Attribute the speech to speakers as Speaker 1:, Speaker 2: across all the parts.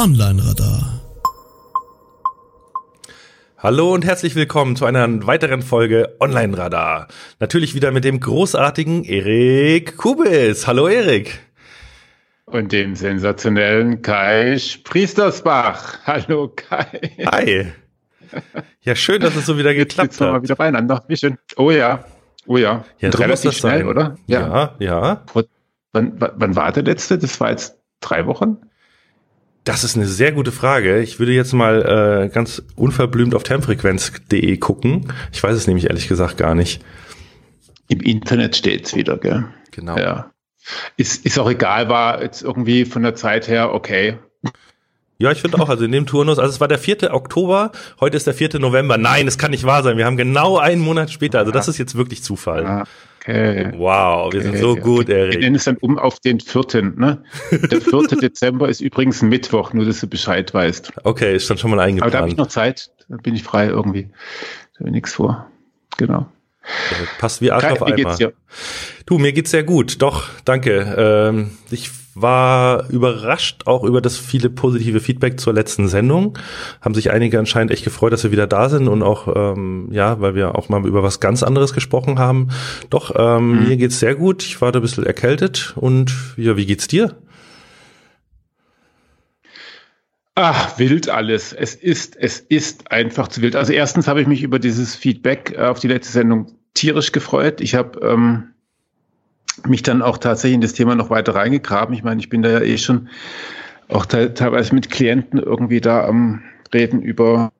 Speaker 1: Online Radar.
Speaker 2: Hallo und herzlich willkommen zu einer weiteren Folge Online Radar. Natürlich wieder mit dem großartigen Erik Kubis. Hallo Erik.
Speaker 3: Und dem sensationellen Kai Priestersbach. Hallo Kai.
Speaker 2: Hi. Ja, schön, dass es so wieder geklappt
Speaker 3: Jetzt hat. mal wieder beieinander. Wie schön. Oh ja. Oh ja.
Speaker 2: ja relativ schnell, sein. oder?
Speaker 3: Ja, ja. ja. Wann, wann war der letzte? Das war jetzt drei Wochen?
Speaker 2: Das ist eine sehr gute Frage. Ich würde jetzt mal äh, ganz unverblümt auf termfrequenz.de gucken. Ich weiß es nämlich ehrlich gesagt gar nicht.
Speaker 3: Im Internet steht's wieder, gell?
Speaker 2: Genau.
Speaker 3: Ja. Ist, ist auch egal, war jetzt irgendwie von der Zeit her okay.
Speaker 2: Ja, ich finde auch, also in dem Turnus, also es war der 4. Oktober, heute ist der 4. November. Nein, es kann nicht wahr sein. Wir haben genau einen Monat später. Also das ist jetzt wirklich Zufall. Ah, okay. Wow, wir okay, sind so gut, Erik.
Speaker 3: Wir nennen es dann um auf den 4. Ne? Der 4. Dezember ist übrigens ein Mittwoch, nur dass du Bescheid weißt.
Speaker 2: Okay, ist dann schon mal eingeplant.
Speaker 3: Aber da habe ich noch Zeit, da bin ich frei irgendwie. Da habe ich nichts vor. Genau.
Speaker 2: Passt wie Arsch Kai, auf einmal. Du, mir geht's sehr gut. Doch, danke. Ähm, ich war überrascht auch über das viele positive Feedback zur letzten Sendung. Haben sich einige anscheinend echt gefreut, dass wir wieder da sind und auch, ähm, ja, weil wir auch mal über was ganz anderes gesprochen haben. Doch, ähm, mhm. mir geht's sehr gut. Ich war da ein bisschen erkältet und ja, wie geht's dir?
Speaker 3: Ach, wild alles. Es ist, es ist einfach zu wild. Also erstens habe ich mich über dieses Feedback auf die letzte Sendung tierisch gefreut. Ich habe ähm, mich dann auch tatsächlich in das Thema noch weiter reingegraben. Ich meine, ich bin da ja eh schon auch te teilweise mit Klienten irgendwie da am Reden über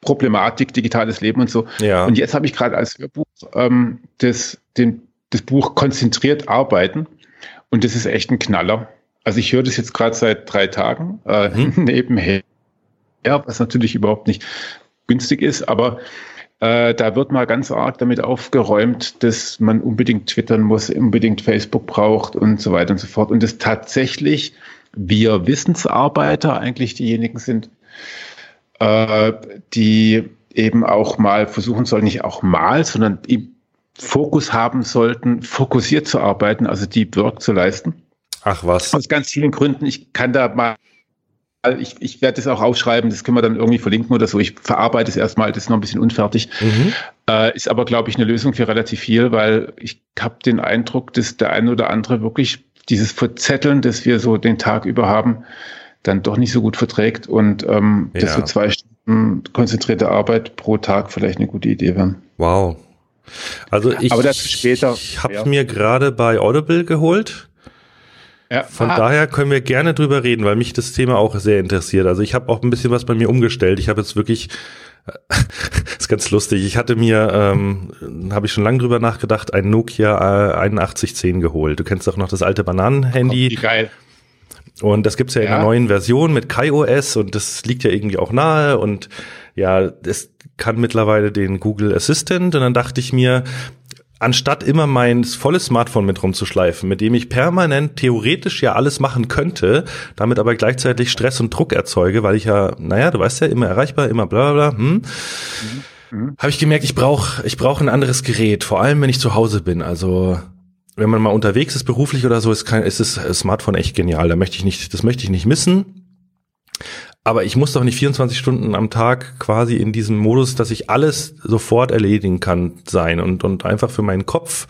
Speaker 3: Problematik, digitales Leben und so. Ja. Und jetzt habe ich gerade als Hörbuch ähm, das, den, das Buch Konzentriert arbeiten. Und das ist echt ein Knaller. Also ich höre das jetzt gerade seit drei Tagen äh, mhm. nebenher, was natürlich überhaupt nicht günstig ist, aber äh, da wird mal ganz arg damit aufgeräumt, dass man unbedingt twittern muss, unbedingt Facebook braucht und so weiter und so fort. Und dass tatsächlich wir Wissensarbeiter eigentlich diejenigen sind, äh, die eben auch mal versuchen sollen, nicht auch mal, sondern im Fokus haben sollten, fokussiert zu arbeiten, also Deep Work zu leisten.
Speaker 2: Ach was.
Speaker 3: Aus ganz vielen Gründen. Ich kann da mal ich, ich werde das auch aufschreiben, das können wir dann irgendwie verlinken oder so. Ich verarbeite es erstmal, das ist noch ein bisschen unfertig. Mhm. Äh, ist aber, glaube ich, eine Lösung für relativ viel, weil ich habe den Eindruck, dass der eine oder andere wirklich dieses Verzetteln, das wir so den Tag über haben, dann doch nicht so gut verträgt und ähm, ja. dass so zwei Stunden konzentrierte Arbeit pro Tag vielleicht eine gute Idee wären.
Speaker 2: Wow. Also ich,
Speaker 3: aber dazu später.
Speaker 2: Ich habe ja. mir gerade bei Audible geholt ja. Von ah. daher können wir gerne drüber reden, weil mich das Thema auch sehr interessiert. Also ich habe auch ein bisschen was bei mir umgestellt. Ich habe jetzt wirklich, ist ganz lustig. Ich hatte mir, ähm, habe ich schon lange drüber nachgedacht, ein Nokia 8110 geholt. Du kennst doch noch das alte Bananenhandy.
Speaker 3: Wie geil.
Speaker 2: Und das gibt's ja, ja in der neuen Version mit KaiOS und das liegt ja irgendwie auch nahe und ja, es kann mittlerweile den Google Assistant und dann dachte ich mir, anstatt immer mein volles Smartphone mit rumzuschleifen, mit dem ich permanent theoretisch ja alles machen könnte, damit aber gleichzeitig Stress und Druck erzeuge, weil ich ja, naja, du weißt ja, immer erreichbar, immer bla bla bla, hm, mhm. mhm. habe ich gemerkt, ich brauche ich brauch ein anderes Gerät, vor allem wenn ich zu Hause bin. Also wenn man mal unterwegs ist, beruflich oder so, ist, kein, ist das Smartphone echt genial. Da möchte ich nicht, das möchte ich nicht missen. Aber ich muss doch nicht 24 Stunden am Tag quasi in diesem Modus, dass ich alles sofort erledigen kann, sein. Und, und einfach für meinen Kopf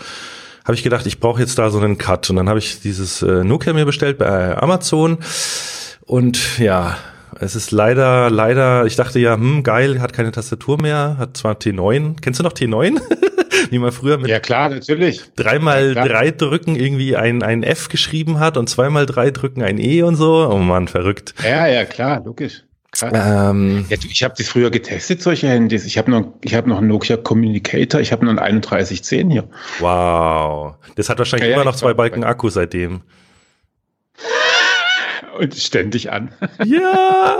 Speaker 2: habe ich gedacht, ich brauche jetzt da so einen Cut. Und dann habe ich dieses äh, Nokia mir bestellt bei Amazon. Und ja, es ist leider, leider, ich dachte ja, hm, geil, hat keine Tastatur mehr, hat zwar T9. Kennst du noch T9? wie man früher mit
Speaker 3: ja, klar, natürlich.
Speaker 2: dreimal ja, drei drücken irgendwie ein, ein F geschrieben hat und zweimal drei drücken ein E und so. Oh man, verrückt.
Speaker 3: Ja, ja, klar, logisch. Ähm, ja, ich habe das früher getestet, solche Handys. Ich habe noch, ich habe noch einen Nokia Communicator, ich habe noch einen 3110 hier.
Speaker 2: Wow. Das hat wahrscheinlich ja, immer noch zwei Balken Akku seitdem
Speaker 3: und ständig an.
Speaker 2: Ja,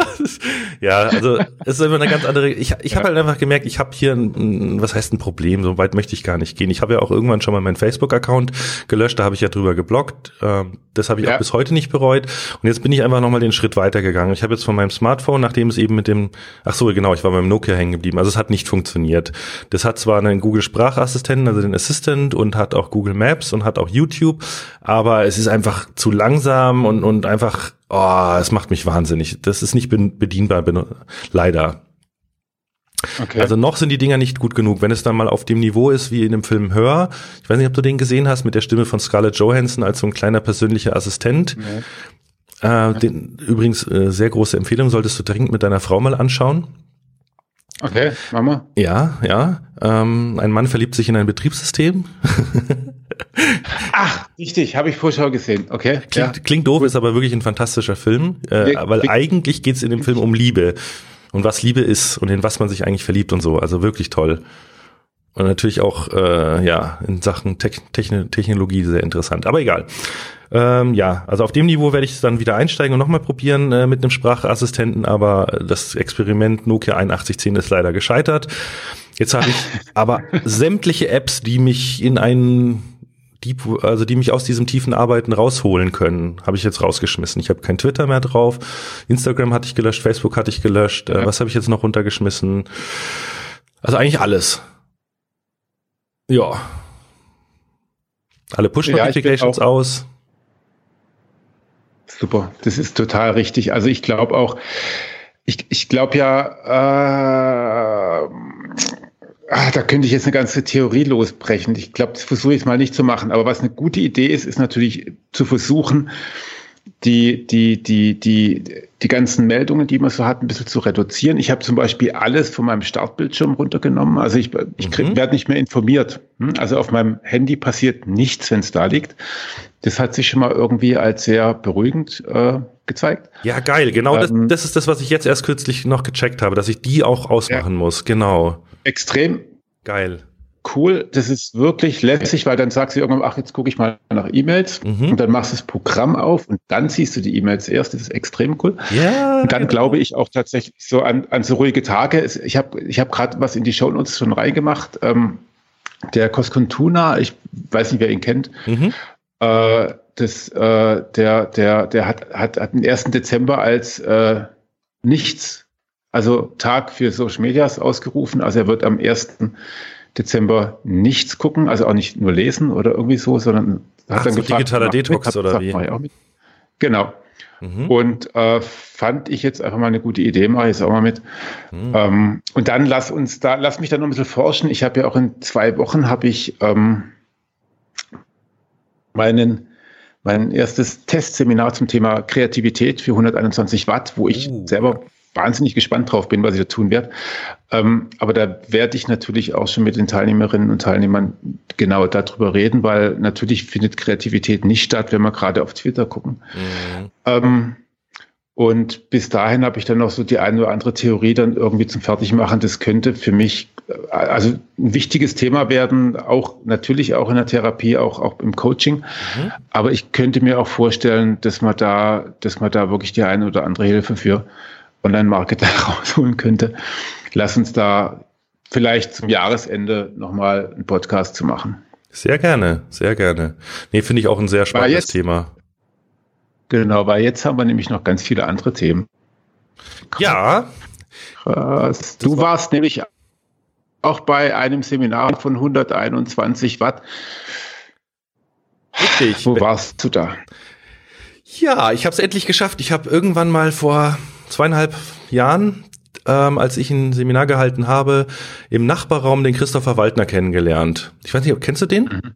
Speaker 2: ja, also es ist immer eine ganz andere. Ich, ich habe halt einfach gemerkt, ich habe hier ein, was heißt ein Problem. So weit möchte ich gar nicht gehen. Ich habe ja auch irgendwann schon mal meinen Facebook-Account gelöscht. Da habe ich ja drüber geblockt. Ähm, das habe ich ja. auch bis heute nicht bereut. Und jetzt bin ich einfach nochmal den Schritt weitergegangen. Ich habe jetzt von meinem Smartphone, nachdem es eben mit dem, ach so, genau, ich war beim Nokia hängen geblieben. Also es hat nicht funktioniert. Das hat zwar einen Google Sprachassistenten, also den Assistant und hat auch Google Maps und hat auch YouTube, aber es ist einfach zu langsam und und einfach oh, es macht mich wahnsinnig. Das ist nicht bedienbar, leider. Okay. Also noch sind die Dinger nicht gut genug. Wenn es dann mal auf dem Niveau ist wie in dem Film Hör, ich weiß nicht, ob du den gesehen hast, mit der Stimme von Scarlett Johansson als so ein kleiner persönlicher Assistent. Nee. Äh, den, übrigens, äh, sehr große Empfehlung, solltest du dringend mit deiner Frau mal anschauen.
Speaker 3: Okay, Mama.
Speaker 2: Ja, ja. Ähm, ein Mann verliebt sich in ein Betriebssystem.
Speaker 3: Ach, richtig, habe ich Vorschau gesehen. Okay.
Speaker 2: Klingt, ja. klingt doof, ist aber wirklich ein fantastischer Film. Äh, weil eigentlich geht es in dem Film um Liebe und was Liebe ist und in was man sich eigentlich verliebt und so. Also wirklich toll. Und natürlich auch äh, ja in Sachen Te Technologie sehr interessant. Aber egal. Ähm, ja, also auf dem Niveau werde ich dann wieder einsteigen und nochmal probieren äh, mit einem Sprachassistenten, aber das Experiment Nokia 8110 ist leider gescheitert. Jetzt habe ich aber sämtliche Apps, die mich in einen Deep, also die mich aus diesem tiefen Arbeiten rausholen können, habe ich jetzt rausgeschmissen. Ich habe kein Twitter mehr drauf, Instagram hatte ich gelöscht, Facebook hatte ich gelöscht. Äh, was habe ich jetzt noch runtergeschmissen? Also eigentlich alles. Ja. Alle Push-Notifications ja, aus.
Speaker 3: Super, das ist total richtig. Also ich glaube auch, ich, ich glaube ja, äh, ah, da könnte ich jetzt eine ganze Theorie losbrechen. Ich glaube, das versuche ich mal nicht zu machen. Aber was eine gute Idee ist, ist natürlich zu versuchen, die, die, die, die, die ganzen Meldungen, die man so hat, ein bisschen zu reduzieren. Ich habe zum Beispiel alles von meinem Startbildschirm runtergenommen. Also ich, ich mhm. werde nicht mehr informiert. Hm? Also auf meinem Handy passiert nichts, wenn es da liegt. Das hat sich schon mal irgendwie als sehr beruhigend äh, gezeigt.
Speaker 2: Ja, geil. Genau ähm, das, das ist das, was ich jetzt erst kürzlich noch gecheckt habe, dass ich die auch ausmachen ja, muss. Genau.
Speaker 3: Extrem.
Speaker 2: Geil
Speaker 3: cool. Das ist wirklich lässig, weil dann sagst du irgendwann, ach, jetzt gucke ich mal nach E-Mails mhm. und dann machst du das Programm auf und dann siehst du die E-Mails erst. Das ist extrem cool. Ja, und dann genau. glaube ich auch tatsächlich so an, an so ruhige Tage. Ich habe ich hab gerade was in die Show Notes schon reingemacht. Ähm, der Koskontuna, ich weiß nicht, wer ihn kennt, mhm. äh, das, äh, der, der, der hat, hat, hat den 1. Dezember als äh, nichts, also Tag für Social Medias ausgerufen. Also er wird am 1. Dezember nichts gucken, also auch nicht nur lesen oder irgendwie so, sondern
Speaker 2: Ach, hat dann so gefragt, digitaler Detox oder wie?
Speaker 3: Genau. Mhm. Und äh, fand ich jetzt einfach mal eine gute Idee, mache ich jetzt auch mal mit. Mhm. Ähm, und dann lass uns da, lass mich da noch ein bisschen forschen. Ich habe ja auch in zwei Wochen habe ich ähm, meinen mein erstes Testseminar zum Thema Kreativität für 121 Watt, wo ich uh. selber wahnsinnig gespannt drauf bin, was ich da tun werde. Ähm, aber da werde ich natürlich auch schon mit den Teilnehmerinnen und Teilnehmern genau darüber reden, weil natürlich findet Kreativität nicht statt, wenn wir gerade auf Twitter gucken. Mhm. Ähm, und bis dahin habe ich dann noch so die eine oder andere Theorie dann irgendwie zum Fertigmachen. Das könnte für mich äh, also ein wichtiges Thema werden, auch natürlich auch in der Therapie, auch, auch im Coaching. Mhm. Aber ich könnte mir auch vorstellen, dass man da, dass man da wirklich die eine oder andere Hilfe für Online-Marketer rausholen könnte. Lass uns da vielleicht zum Jahresende nochmal einen Podcast zu machen.
Speaker 2: Sehr gerne, sehr gerne. Nee, finde ich auch ein sehr spannendes jetzt, Thema.
Speaker 3: Genau, weil jetzt haben wir nämlich noch ganz viele andere Themen.
Speaker 2: Ja.
Speaker 3: Krass. Du war warst nämlich auch bei einem Seminar von 121 Watt.
Speaker 2: Richtig.
Speaker 3: Wo warst du da?
Speaker 2: Ja, ich habe es endlich geschafft. Ich habe irgendwann mal vor zweieinhalb Jahren, ähm, als ich ein Seminar gehalten habe, im Nachbarraum den Christopher Waldner kennengelernt. Ich weiß nicht, kennst du den? Mhm.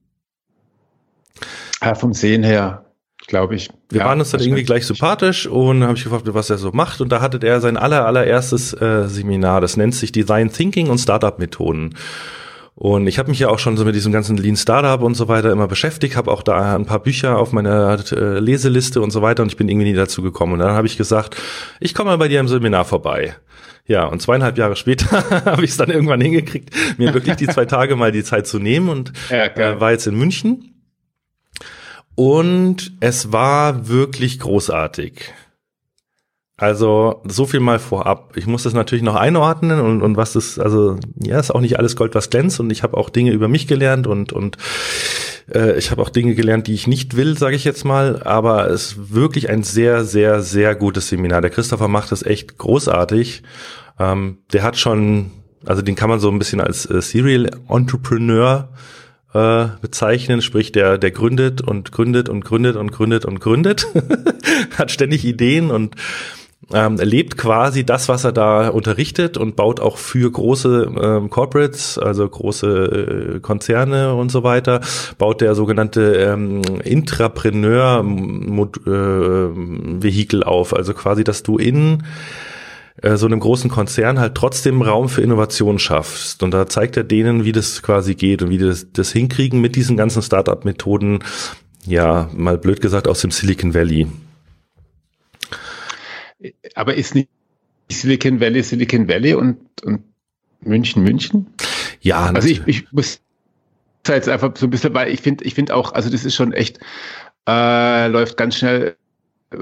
Speaker 3: Ja, vom Sehen her, glaube ich.
Speaker 2: Wir ja, waren uns dann irgendwie gleich sympathisch und habe ich gefragt, was er so macht. Und da hatte er sein aller, allererstes äh, Seminar. Das nennt sich Design Thinking und Startup Methoden. Und ich habe mich ja auch schon so mit diesem ganzen Lean Startup und so weiter immer beschäftigt, habe auch da ein paar Bücher auf meiner äh, Leseliste und so weiter und ich bin irgendwie nie dazu gekommen. Und dann habe ich gesagt, ich komme mal bei dir im Seminar vorbei. Ja, und zweieinhalb Jahre später habe ich es dann irgendwann hingekriegt, mir wirklich die zwei Tage mal die Zeit zu nehmen und ja, äh, war jetzt in München. Und es war wirklich großartig. Also so viel mal vorab. Ich muss das natürlich noch einordnen und, und was das, also ja, ist auch nicht alles Gold, was glänzt und ich habe auch Dinge über mich gelernt und und äh, ich habe auch Dinge gelernt, die ich nicht will, sage ich jetzt mal. Aber es ist wirklich ein sehr, sehr, sehr gutes Seminar. Der Christopher macht das echt großartig. Ähm, der hat schon, also den kann man so ein bisschen als äh, Serial Entrepreneur äh, bezeichnen, sprich der der gründet und gründet und gründet und gründet und gründet hat ständig Ideen und ähm, lebt quasi das, was er da unterrichtet und baut auch für große ähm, Corporates, also große äh, Konzerne und so weiter, baut der sogenannte ähm, Intrapreneur-Vehikel äh, auf, also quasi, dass du in äh, so einem großen Konzern halt trotzdem Raum für Innovation schaffst. Und da zeigt er denen, wie das quasi geht und wie die das, das hinkriegen mit diesen ganzen Startup-Methoden, ja, mal blöd gesagt, aus dem Silicon Valley.
Speaker 3: Aber ist nicht Silicon Valley Silicon Valley und, und München München?
Speaker 2: Ja,
Speaker 3: also ich, ich muss jetzt einfach so ein bisschen, weil ich finde, ich finde auch, also das ist schon echt, äh, läuft ganz schnell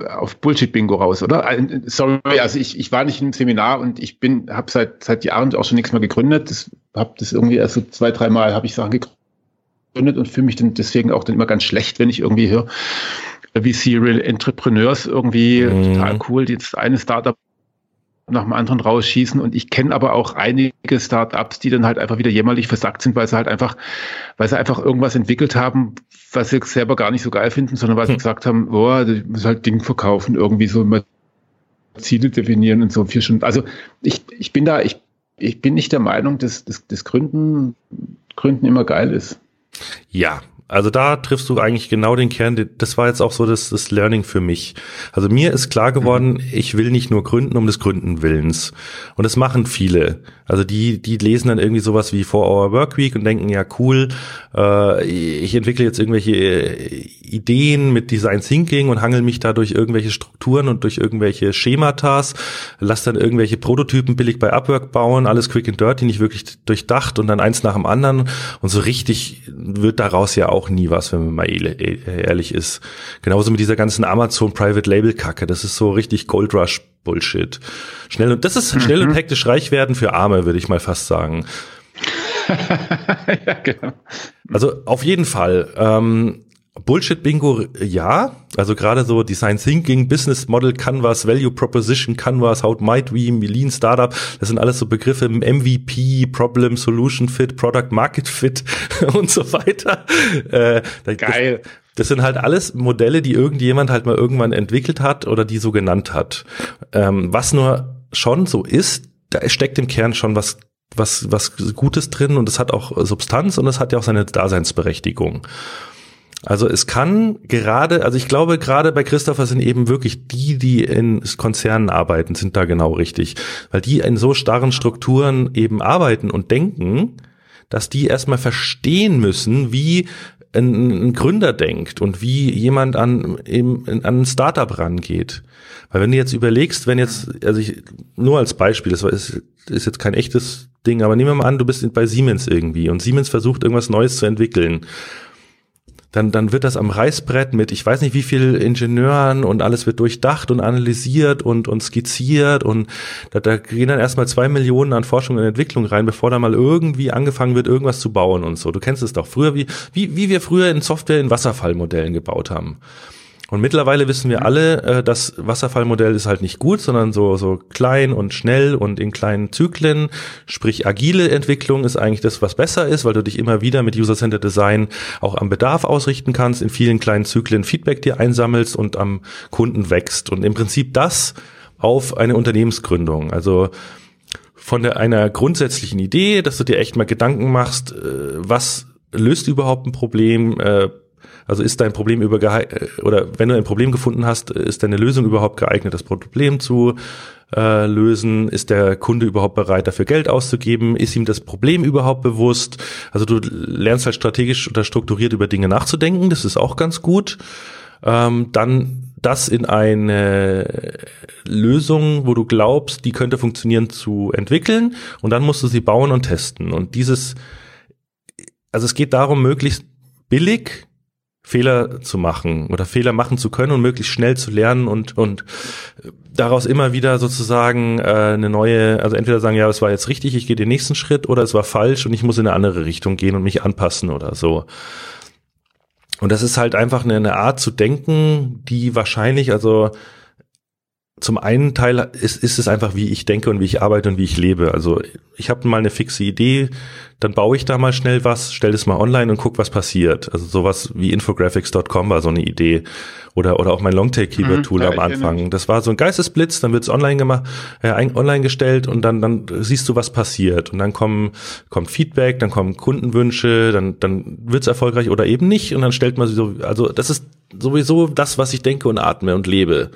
Speaker 3: auf Bullshit-Bingo raus, oder? Äh, sorry, also ich, ich war nicht im Seminar und ich bin, habe seit seit Jahren auch schon nichts mehr gegründet. Das habe das irgendwie erst so zwei, dreimal habe ich Sachen gegründet und fühle mich dann deswegen auch dann immer ganz schlecht, wenn ich irgendwie höre, wie Serial Entrepreneurs irgendwie mhm. total cool, jetzt eine Startup nach dem anderen rausschießen. Und ich kenne aber auch einige Startups, die dann halt einfach wieder jämmerlich versackt sind, weil sie halt einfach, weil sie einfach irgendwas entwickelt haben, was sie selber gar nicht so geil finden, sondern weil sie hm. gesagt haben, oh, ich muss halt Ding verkaufen, irgendwie so mal Ziele definieren und so vier Stunden. Also ich, ich bin da, ich, ich bin nicht der Meinung, dass, dass Gründen, Gründen immer geil ist.
Speaker 2: Ja, also da triffst du eigentlich genau den Kern. Das war jetzt auch so das, das Learning für mich. Also mir ist klar geworden, mhm. ich will nicht nur gründen um des Gründen Willens. Und das machen viele. Also die, die lesen dann irgendwie sowas wie Four Hour Work Week und denken, ja cool, äh, ich entwickle jetzt irgendwelche äh, Ideen mit Design Thinking und hangel mich da durch irgendwelche Strukturen und durch irgendwelche Schematas, lass dann irgendwelche Prototypen billig bei Upwork bauen, alles quick and dirty, nicht wirklich durchdacht und dann eins nach dem anderen. Und so richtig wird daraus ja auch auch nie was, wenn man mal ehrlich ist. Genauso mit dieser ganzen Amazon Private Label Kacke. Das ist so richtig Gold Rush Bullshit. Schnell und das ist schnell mhm. und hektisch reich werden für Arme, würde ich mal fast sagen. ja, genau. Also auf jeden Fall. Ähm, Bullshit-Bingo, ja. Also gerade so Design Thinking, Business Model, Canvas, Value Proposition, Canvas, How Might We, Lean Startup, das sind alles so Begriffe, MVP, Problem, Solution Fit, Product Market Fit und so weiter. Äh, Geil. Das, das sind halt alles Modelle, die irgendjemand halt mal irgendwann entwickelt hat oder die so genannt hat. Ähm, was nur schon so ist, da steckt im Kern schon was was was Gutes drin und es hat auch Substanz und es hat ja auch seine Daseinsberechtigung. Also es kann gerade, also ich glaube gerade bei Christopher sind eben wirklich die, die in Konzernen arbeiten, sind da genau richtig, weil die in so starren Strukturen eben arbeiten und denken, dass die erstmal verstehen müssen, wie ein, ein Gründer denkt und wie jemand an, eben, an ein Startup rangeht. Weil wenn du jetzt überlegst, wenn jetzt, also ich, nur als Beispiel, das ist, ist jetzt kein echtes Ding, aber nehmen wir mal an, du bist bei Siemens irgendwie und Siemens versucht irgendwas Neues zu entwickeln dann, dann wird das am Reißbrett mit, ich weiß nicht wie viel Ingenieuren und alles wird durchdacht und analysiert und, und skizziert und da, da gehen dann erstmal zwei Millionen an Forschung und Entwicklung rein, bevor da mal irgendwie angefangen wird, irgendwas zu bauen und so. Du kennst es doch früher, wie, wie, wie wir früher in Software in Wasserfallmodellen gebaut haben. Und mittlerweile wissen wir alle, äh, das Wasserfallmodell ist halt nicht gut, sondern so, so klein und schnell und in kleinen Zyklen. Sprich, agile Entwicklung ist eigentlich das, was besser ist, weil du dich immer wieder mit User-Centered Design auch am Bedarf ausrichten kannst, in vielen kleinen Zyklen Feedback dir einsammelst und am Kunden wächst. Und im Prinzip das auf eine Unternehmensgründung. Also von der, einer grundsätzlichen Idee, dass du dir echt mal Gedanken machst, äh, was löst überhaupt ein Problem, äh, also ist dein Problem über äh, oder wenn du ein Problem gefunden hast, ist deine Lösung überhaupt geeignet, das Problem zu äh, lösen? Ist der Kunde überhaupt bereit, dafür Geld auszugeben? Ist ihm das Problem überhaupt bewusst? Also du lernst halt strategisch oder strukturiert über Dinge nachzudenken, das ist auch ganz gut. Ähm, dann das in eine Lösung, wo du glaubst, die könnte funktionieren, zu entwickeln und dann musst du sie bauen und testen. Und dieses, also es geht darum, möglichst billig Fehler zu machen oder Fehler machen zu können und möglichst schnell zu lernen und und daraus immer wieder sozusagen äh, eine neue, also entweder sagen, ja, es war jetzt richtig, ich gehe den nächsten Schritt oder es war falsch und ich muss in eine andere Richtung gehen und mich anpassen oder so. Und das ist halt einfach eine, eine Art zu denken, die wahrscheinlich, also zum einen Teil ist, ist es einfach, wie ich denke und wie ich arbeite und wie ich lebe. Also ich habe mal eine fixe Idee, dann baue ich da mal schnell was, stelle es mal online und guck, was passiert. Also sowas wie infographics.com war so eine Idee oder oder auch mein Longtail Keyword Tool mhm, am Anfang. Das war so ein Geistesblitz, dann wird's online gemacht, äh, online gestellt und dann dann siehst du, was passiert und dann kommen kommt Feedback, dann kommen Kundenwünsche, dann dann wird's erfolgreich oder eben nicht und dann stellt man so, also das ist sowieso das, was ich denke und atme und lebe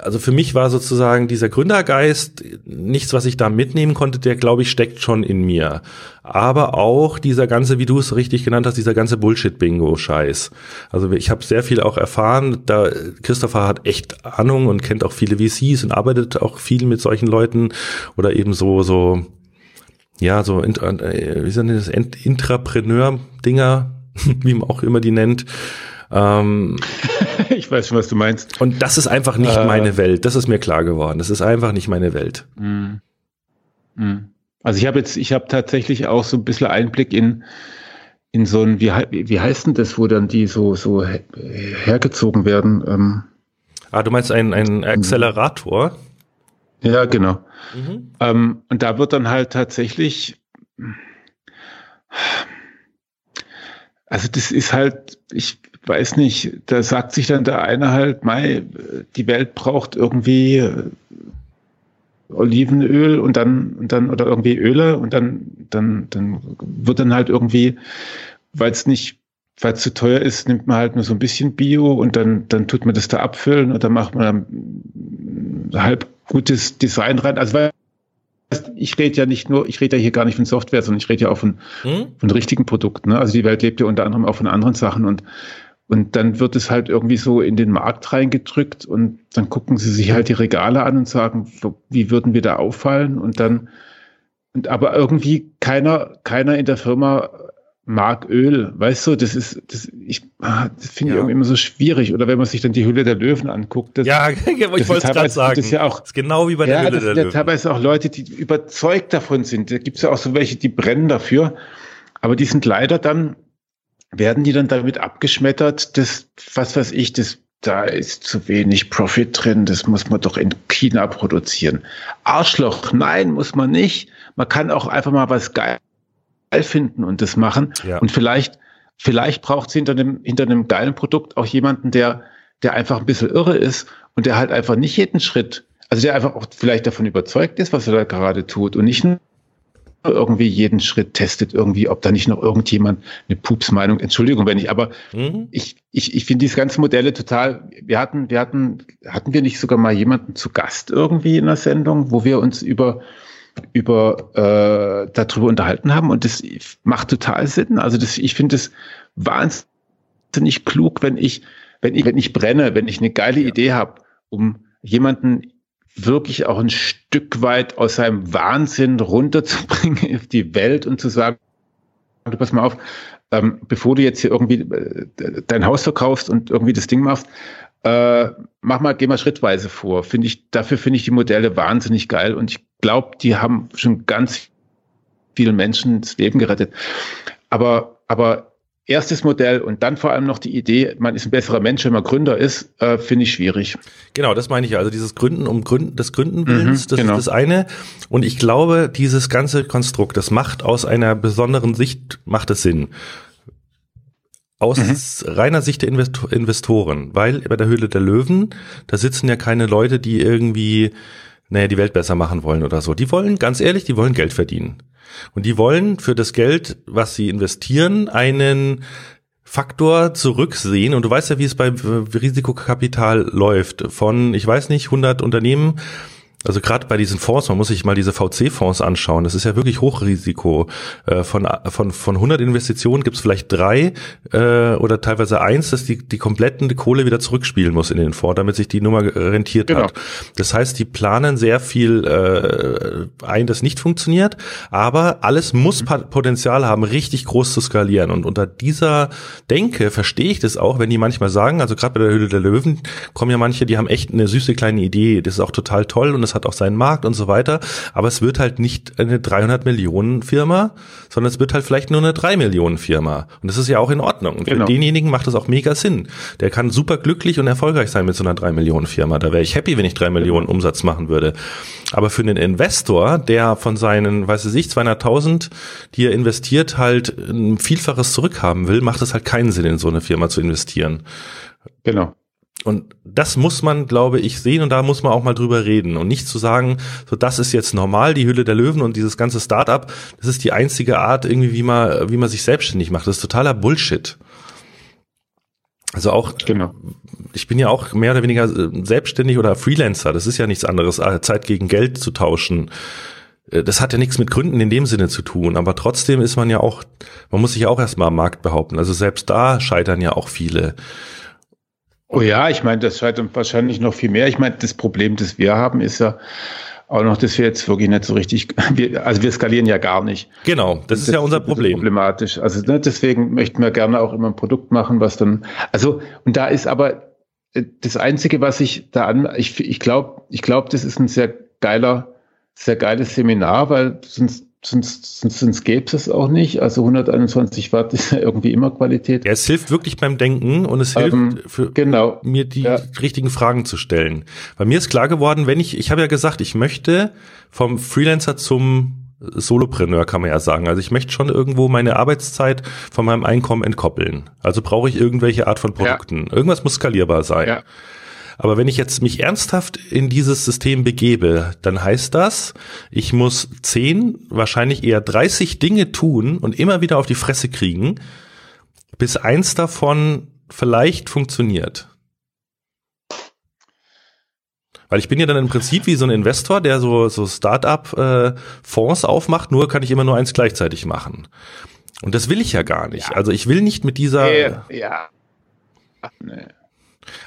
Speaker 2: also für mich war sozusagen dieser Gründergeist nichts, was ich da mitnehmen konnte, der glaube ich steckt schon in mir. Aber auch dieser ganze, wie du es richtig genannt hast, dieser ganze Bullshit-Bingo-Scheiß. Also ich habe sehr viel auch erfahren. Da Christopher hat echt Ahnung und kennt auch viele VCs und arbeitet auch viel mit solchen Leuten oder eben so so ja so äh, wie sind das Intrapreneur-Dinger, wie man auch immer die nennt.
Speaker 3: Ähm, ich weiß schon, was du meinst.
Speaker 2: Und das ist einfach nicht äh, meine Welt. Das ist mir klar geworden. Das ist einfach nicht meine Welt.
Speaker 3: Mm, mm. Also ich habe jetzt, ich habe tatsächlich auch so ein bisschen Einblick in in so ein, wie, wie heißt denn das, wo dann die so so hergezogen werden? Ähm,
Speaker 2: ah, du meinst ein, ein Accelerator?
Speaker 3: Ja, genau. Mhm. Ähm, und da wird dann halt tatsächlich, also das ist halt, ich weiß nicht, da sagt sich dann der eine halt, Mai, die Welt braucht irgendwie äh, Olivenöl und dann, und dann, oder irgendwie Öle und dann, dann, dann wird dann halt irgendwie, weil es nicht, weil es zu teuer ist, nimmt man halt nur so ein bisschen Bio und dann, dann tut man das da abfüllen und dann macht man dann halb gutes Design rein. Also weil ich rede ja nicht nur, ich rede ja hier gar nicht von Software, sondern ich rede ja auch von, hm? von richtigen Produkten. Ne? Also die Welt lebt ja unter anderem auch von anderen Sachen und und dann wird es halt irgendwie so in den Markt reingedrückt und dann gucken sie sich halt die Regale an und sagen, wie würden wir da auffallen? Und dann, und aber irgendwie keiner, keiner in der Firma mag Öl, weißt du, das ist, das, ich, ah, das finde ja. ich irgendwie immer so schwierig. Oder wenn man sich dann die Hülle der Löwen anguckt. Das,
Speaker 2: ja, ich wollte es gerade sagen.
Speaker 3: Das ist ja auch, das
Speaker 2: ist genau wie bei der
Speaker 3: ja,
Speaker 2: Hülle
Speaker 3: der Löwen. Ja, teilweise auch Leute, die überzeugt davon sind. Da gibt es ja auch so welche, die brennen dafür. Aber die sind leider dann werden die dann damit abgeschmettert, das, was weiß ich, das, da ist zu wenig Profit drin, das muss man doch in China produzieren. Arschloch, nein, muss man nicht. Man kann auch einfach mal was geil finden und das machen. Ja. Und vielleicht, vielleicht braucht es hinter einem, hinter einem geilen Produkt auch jemanden, der, der einfach ein bisschen irre ist und der halt einfach nicht jeden Schritt, also der einfach auch vielleicht davon überzeugt ist, was er da gerade tut und nicht nur irgendwie jeden Schritt testet, irgendwie, ob da nicht noch irgendjemand eine Pupsmeinung, Entschuldigung, wenn ich, aber mhm. ich, ich, ich finde diese ganzen Modelle total, wir hatten, wir hatten, hatten wir nicht sogar mal jemanden zu Gast irgendwie in der Sendung, wo wir uns über, über äh, darüber unterhalten haben und das macht total Sinn. Also das, ich finde es wahnsinnig klug, wenn ich, wenn ich, wenn ich brenne, wenn ich eine geile ja. Idee habe, um jemanden wirklich auch ein Stück weit aus seinem Wahnsinn runterzubringen auf die Welt und zu sagen, du pass mal auf, ähm, bevor du jetzt hier irgendwie äh, dein Haus verkaufst und irgendwie das Ding machst, äh, mach mal, geh mal schrittweise vor. Finde ich, dafür finde ich die Modelle wahnsinnig geil und ich glaube, die haben schon ganz vielen Menschen das Leben gerettet. Aber, aber erstes Modell und dann vor allem noch die Idee, man ist ein besserer Mensch, wenn man Gründer ist, äh, finde ich schwierig.
Speaker 2: Genau, das meine ich. Also dieses Gründen um Gründen des Gründen willens, mhm, das genau. ist das eine. Und ich glaube, dieses ganze Konstrukt, das macht aus einer besonderen Sicht macht es Sinn. Aus mhm. reiner Sicht der Investoren, weil bei der Höhle der Löwen, da sitzen ja keine Leute, die irgendwie, naja, die Welt besser machen wollen oder so. Die wollen, ganz ehrlich, die wollen Geld verdienen. Und die wollen für das Geld, was sie investieren, einen Faktor zurücksehen. Und du weißt ja, wie es bei Risikokapital läuft. Von, ich weiß nicht, 100 Unternehmen also gerade bei diesen Fonds, man muss sich mal diese VC-Fonds anschauen. Das ist ja wirklich Hochrisiko. Äh, von, von, von 100 Investitionen gibt es vielleicht drei äh, oder teilweise eins, dass die, die kompletten Kohle wieder zurückspielen muss in den Fonds, damit sich die Nummer rentiert genau. hat. Das heißt, die planen sehr viel äh, ein, das nicht funktioniert, aber alles muss mhm. Potenzial haben, richtig groß zu skalieren. Und unter dieser Denke verstehe ich das auch, wenn die manchmal sagen, also gerade bei der Höhle der Löwen kommen ja manche, die haben echt eine süße kleine Idee, das ist auch total toll und das es hat auch seinen Markt und so weiter. Aber es wird halt nicht eine 300 Millionen Firma, sondern es wird halt vielleicht nur eine 3 Millionen Firma. Und das ist ja auch in Ordnung. Und genau. für denjenigen macht das auch mega Sinn. Der kann super glücklich und erfolgreich sein mit so einer 3 Millionen Firma. Da wäre ich happy, wenn ich 3 Millionen Umsatz machen würde. Aber für einen Investor, der von seinen, weiß ich, 200.000, die er investiert, halt ein Vielfaches zurückhaben will, macht es halt keinen Sinn, in so eine Firma zu investieren.
Speaker 3: Genau.
Speaker 2: Und das muss man, glaube ich, sehen und da muss man auch mal drüber reden und nicht zu sagen, so das ist jetzt normal, die Hülle der Löwen und dieses ganze Startup, das ist die einzige Art irgendwie, wie man, wie man sich selbstständig macht. Das ist totaler Bullshit. Also auch, genau. ich bin ja auch mehr oder weniger äh, selbstständig oder Freelancer. Das ist ja nichts anderes, äh, Zeit gegen Geld zu tauschen. Äh, das hat ja nichts mit Gründen in dem Sinne zu tun, aber trotzdem ist man ja auch, man muss sich ja auch erstmal am Markt behaupten. Also selbst da scheitern ja auch viele.
Speaker 3: Oh ja, ich meine, das scheitert wahrscheinlich noch viel mehr. Ich meine, das Problem, das wir haben, ist ja auch noch, dass wir jetzt wirklich nicht so richtig, wir, also wir skalieren ja gar nicht.
Speaker 2: Genau, das, das ist ja unser Problem.
Speaker 3: Problematisch. Also ne, deswegen möchten wir gerne auch immer ein Produkt machen, was dann, also und da ist aber äh, das Einzige, was ich da an, ich ich glaube, ich glaube, das ist ein sehr geiler, sehr geiles Seminar, weil sonst sonst, sonst, sonst gäbe es auch nicht. Also 121 Watt ist ja irgendwie immer Qualität.
Speaker 2: Ja, es hilft wirklich beim Denken und es hilft ähm, für
Speaker 3: genau.
Speaker 2: mir die ja. richtigen Fragen zu stellen. Bei mir ist klar geworden, wenn ich, ich habe ja gesagt, ich möchte vom Freelancer zum Solopreneur kann man ja sagen. Also ich möchte schon irgendwo meine Arbeitszeit von meinem Einkommen entkoppeln. Also brauche ich irgendwelche Art von Produkten. Ja. Irgendwas muss skalierbar sein. Ja. Aber wenn ich jetzt mich ernsthaft in dieses System begebe, dann heißt das, ich muss zehn, wahrscheinlich eher 30 Dinge tun und immer wieder auf die Fresse kriegen, bis eins davon vielleicht funktioniert. Weil ich bin ja dann im Prinzip wie so ein Investor, der so, so Start-up-Fonds äh, aufmacht, nur kann ich immer nur eins gleichzeitig machen. Und das will ich ja gar nicht. Ja. Also ich will nicht mit dieser.
Speaker 3: Ja. ja. Nee.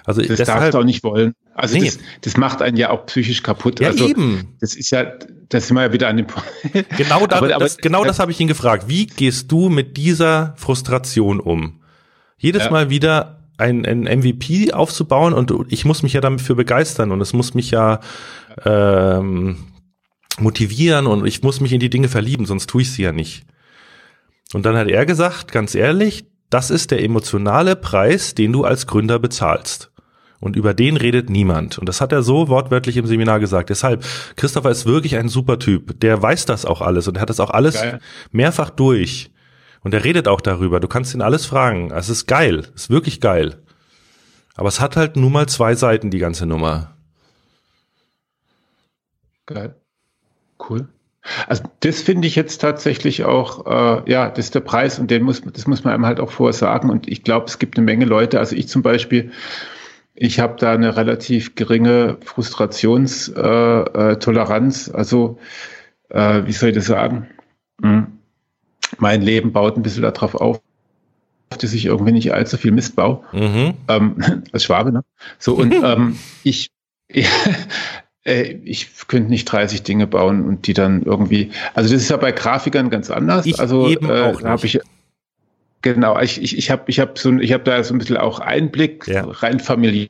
Speaker 3: Also das deshalb, darfst du auch nicht wollen. Also nee. das, das macht einen ja auch psychisch kaputt.
Speaker 2: Ja,
Speaker 3: also
Speaker 2: eben.
Speaker 3: Das ist ja, das sind wir ja wieder an dem Punkt.
Speaker 2: Genau, da, aber, aber, das, genau das habe ich ihn gefragt. Wie gehst du mit dieser Frustration um? Jedes ja. Mal wieder ein, ein MVP aufzubauen und ich muss mich ja dafür begeistern und es muss mich ja ähm, motivieren und ich muss mich in die Dinge verlieben, sonst tue ich sie ja nicht. Und dann hat er gesagt, ganz ehrlich, das ist der emotionale Preis, den du als Gründer bezahlst. Und über den redet niemand. Und das hat er so wortwörtlich im Seminar gesagt. Deshalb, Christopher ist wirklich ein super Typ. Der weiß das auch alles und er hat das auch alles geil. mehrfach durch. Und er redet auch darüber. Du kannst ihn alles fragen. Es ist geil. Es ist wirklich geil. Aber es hat halt nun mal zwei Seiten, die ganze Nummer.
Speaker 3: Geil. Cool. Also das finde ich jetzt tatsächlich auch, äh, ja, das ist der Preis und den muss, das muss man einem halt auch vorher sagen. Und ich glaube, es gibt eine Menge Leute, also ich zum Beispiel, ich habe da eine relativ geringe Frustrationstoleranz. Äh, äh, also, äh, wie soll ich das sagen? Hm. Mein Leben baut ein bisschen darauf auf, dass ich irgendwie nicht allzu viel Mist baue. Mhm. Ähm, als Schwabe, ne? So, und ähm, ich, ich könnte nicht 30 Dinge bauen und die dann irgendwie, also das ist ja bei Grafikern ganz anders.
Speaker 2: Ich
Speaker 3: also
Speaker 2: eben äh,
Speaker 3: habe ich genau, ich ich ich habe ich habe so ich habe da so ein bisschen auch Einblick ja. rein familiärer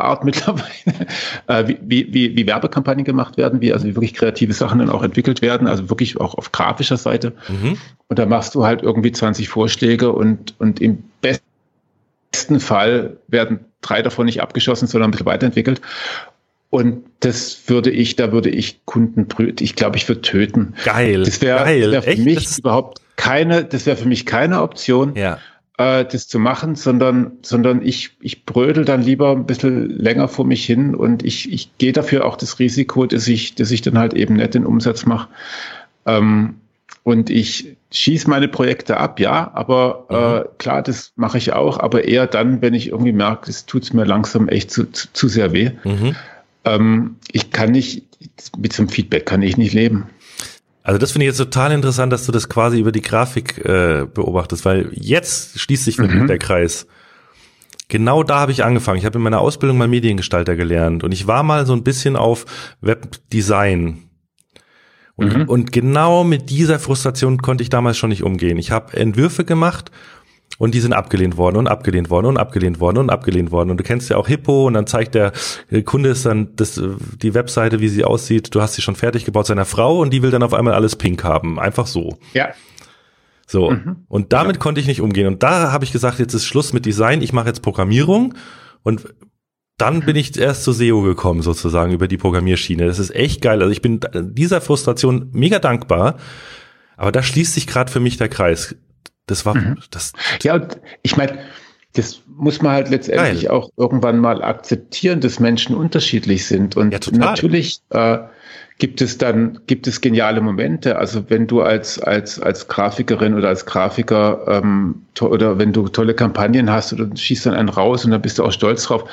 Speaker 3: Art mittlerweile, äh, wie, wie, wie Werbekampagnen gemacht werden, wie also wie wirklich kreative Sachen dann auch entwickelt werden, also wirklich auch auf grafischer Seite. Mhm. Und da machst du halt irgendwie 20 Vorschläge und, und im besten Fall werden drei davon nicht abgeschossen, sondern ein bisschen weiterentwickelt. Und das würde ich, da würde ich Kunden, ich glaube, ich würde töten.
Speaker 2: Geil.
Speaker 3: Das wäre wär für Echt? mich das überhaupt keine, das wäre für mich keine Option,
Speaker 2: ja.
Speaker 3: äh, das zu machen, sondern, sondern ich, ich brödel dann lieber ein bisschen länger vor mich hin und ich, ich gehe dafür auch das Risiko, dass ich, dass ich dann halt eben nicht den Umsatz mache. Ähm, und ich schieße meine Projekte ab, ja, aber mhm. äh, klar, das mache ich auch, aber eher dann, wenn ich irgendwie merke, es tut mir langsam echt zu, zu, zu sehr weh. Mhm. Ähm, ich kann nicht, mit so einem Feedback kann ich nicht leben.
Speaker 2: Also das finde ich jetzt total interessant, dass du das quasi über die Grafik äh, beobachtest, weil jetzt schließt sich wirklich mhm. der Kreis. Genau da habe ich angefangen. Ich habe in meiner Ausbildung mal Mediengestalter gelernt und ich war mal so ein bisschen auf Webdesign. Und, mhm. und genau mit dieser Frustration konnte ich damals schon nicht umgehen. Ich habe Entwürfe gemacht Und die sind abgelehnt worden und abgelehnt worden und abgelehnt worden und abgelehnt worden. Und du kennst ja auch Hippo und dann zeigt der Kunde ist dann das, die Webseite, wie sie aussieht. Du hast sie schon fertig gebaut seiner Frau und die will dann auf einmal alles pink haben. Einfach so.
Speaker 3: Ja.
Speaker 2: So. Mhm. Und damit ja. konnte ich nicht umgehen. Und da habe ich gesagt, jetzt ist Schluss mit Design. Ich mache jetzt Programmierung. Und dann bin ich erst zu SEO gekommen, sozusagen, über die Programmierschiene. Das ist echt geil. Also ich bin dieser Frustration mega dankbar. Aber da schließt sich gerade für mich der Kreis. Das war mhm. das.
Speaker 3: Ja, und ich meine, das muss man halt letztendlich geil. auch irgendwann mal akzeptieren, dass Menschen unterschiedlich sind. Und ja, natürlich äh, gibt es dann, gibt es geniale Momente. Also wenn du als, als, als Grafikerin oder als Grafiker ähm, oder wenn du tolle Kampagnen hast oder schießt dann einen raus und dann bist du auch stolz drauf.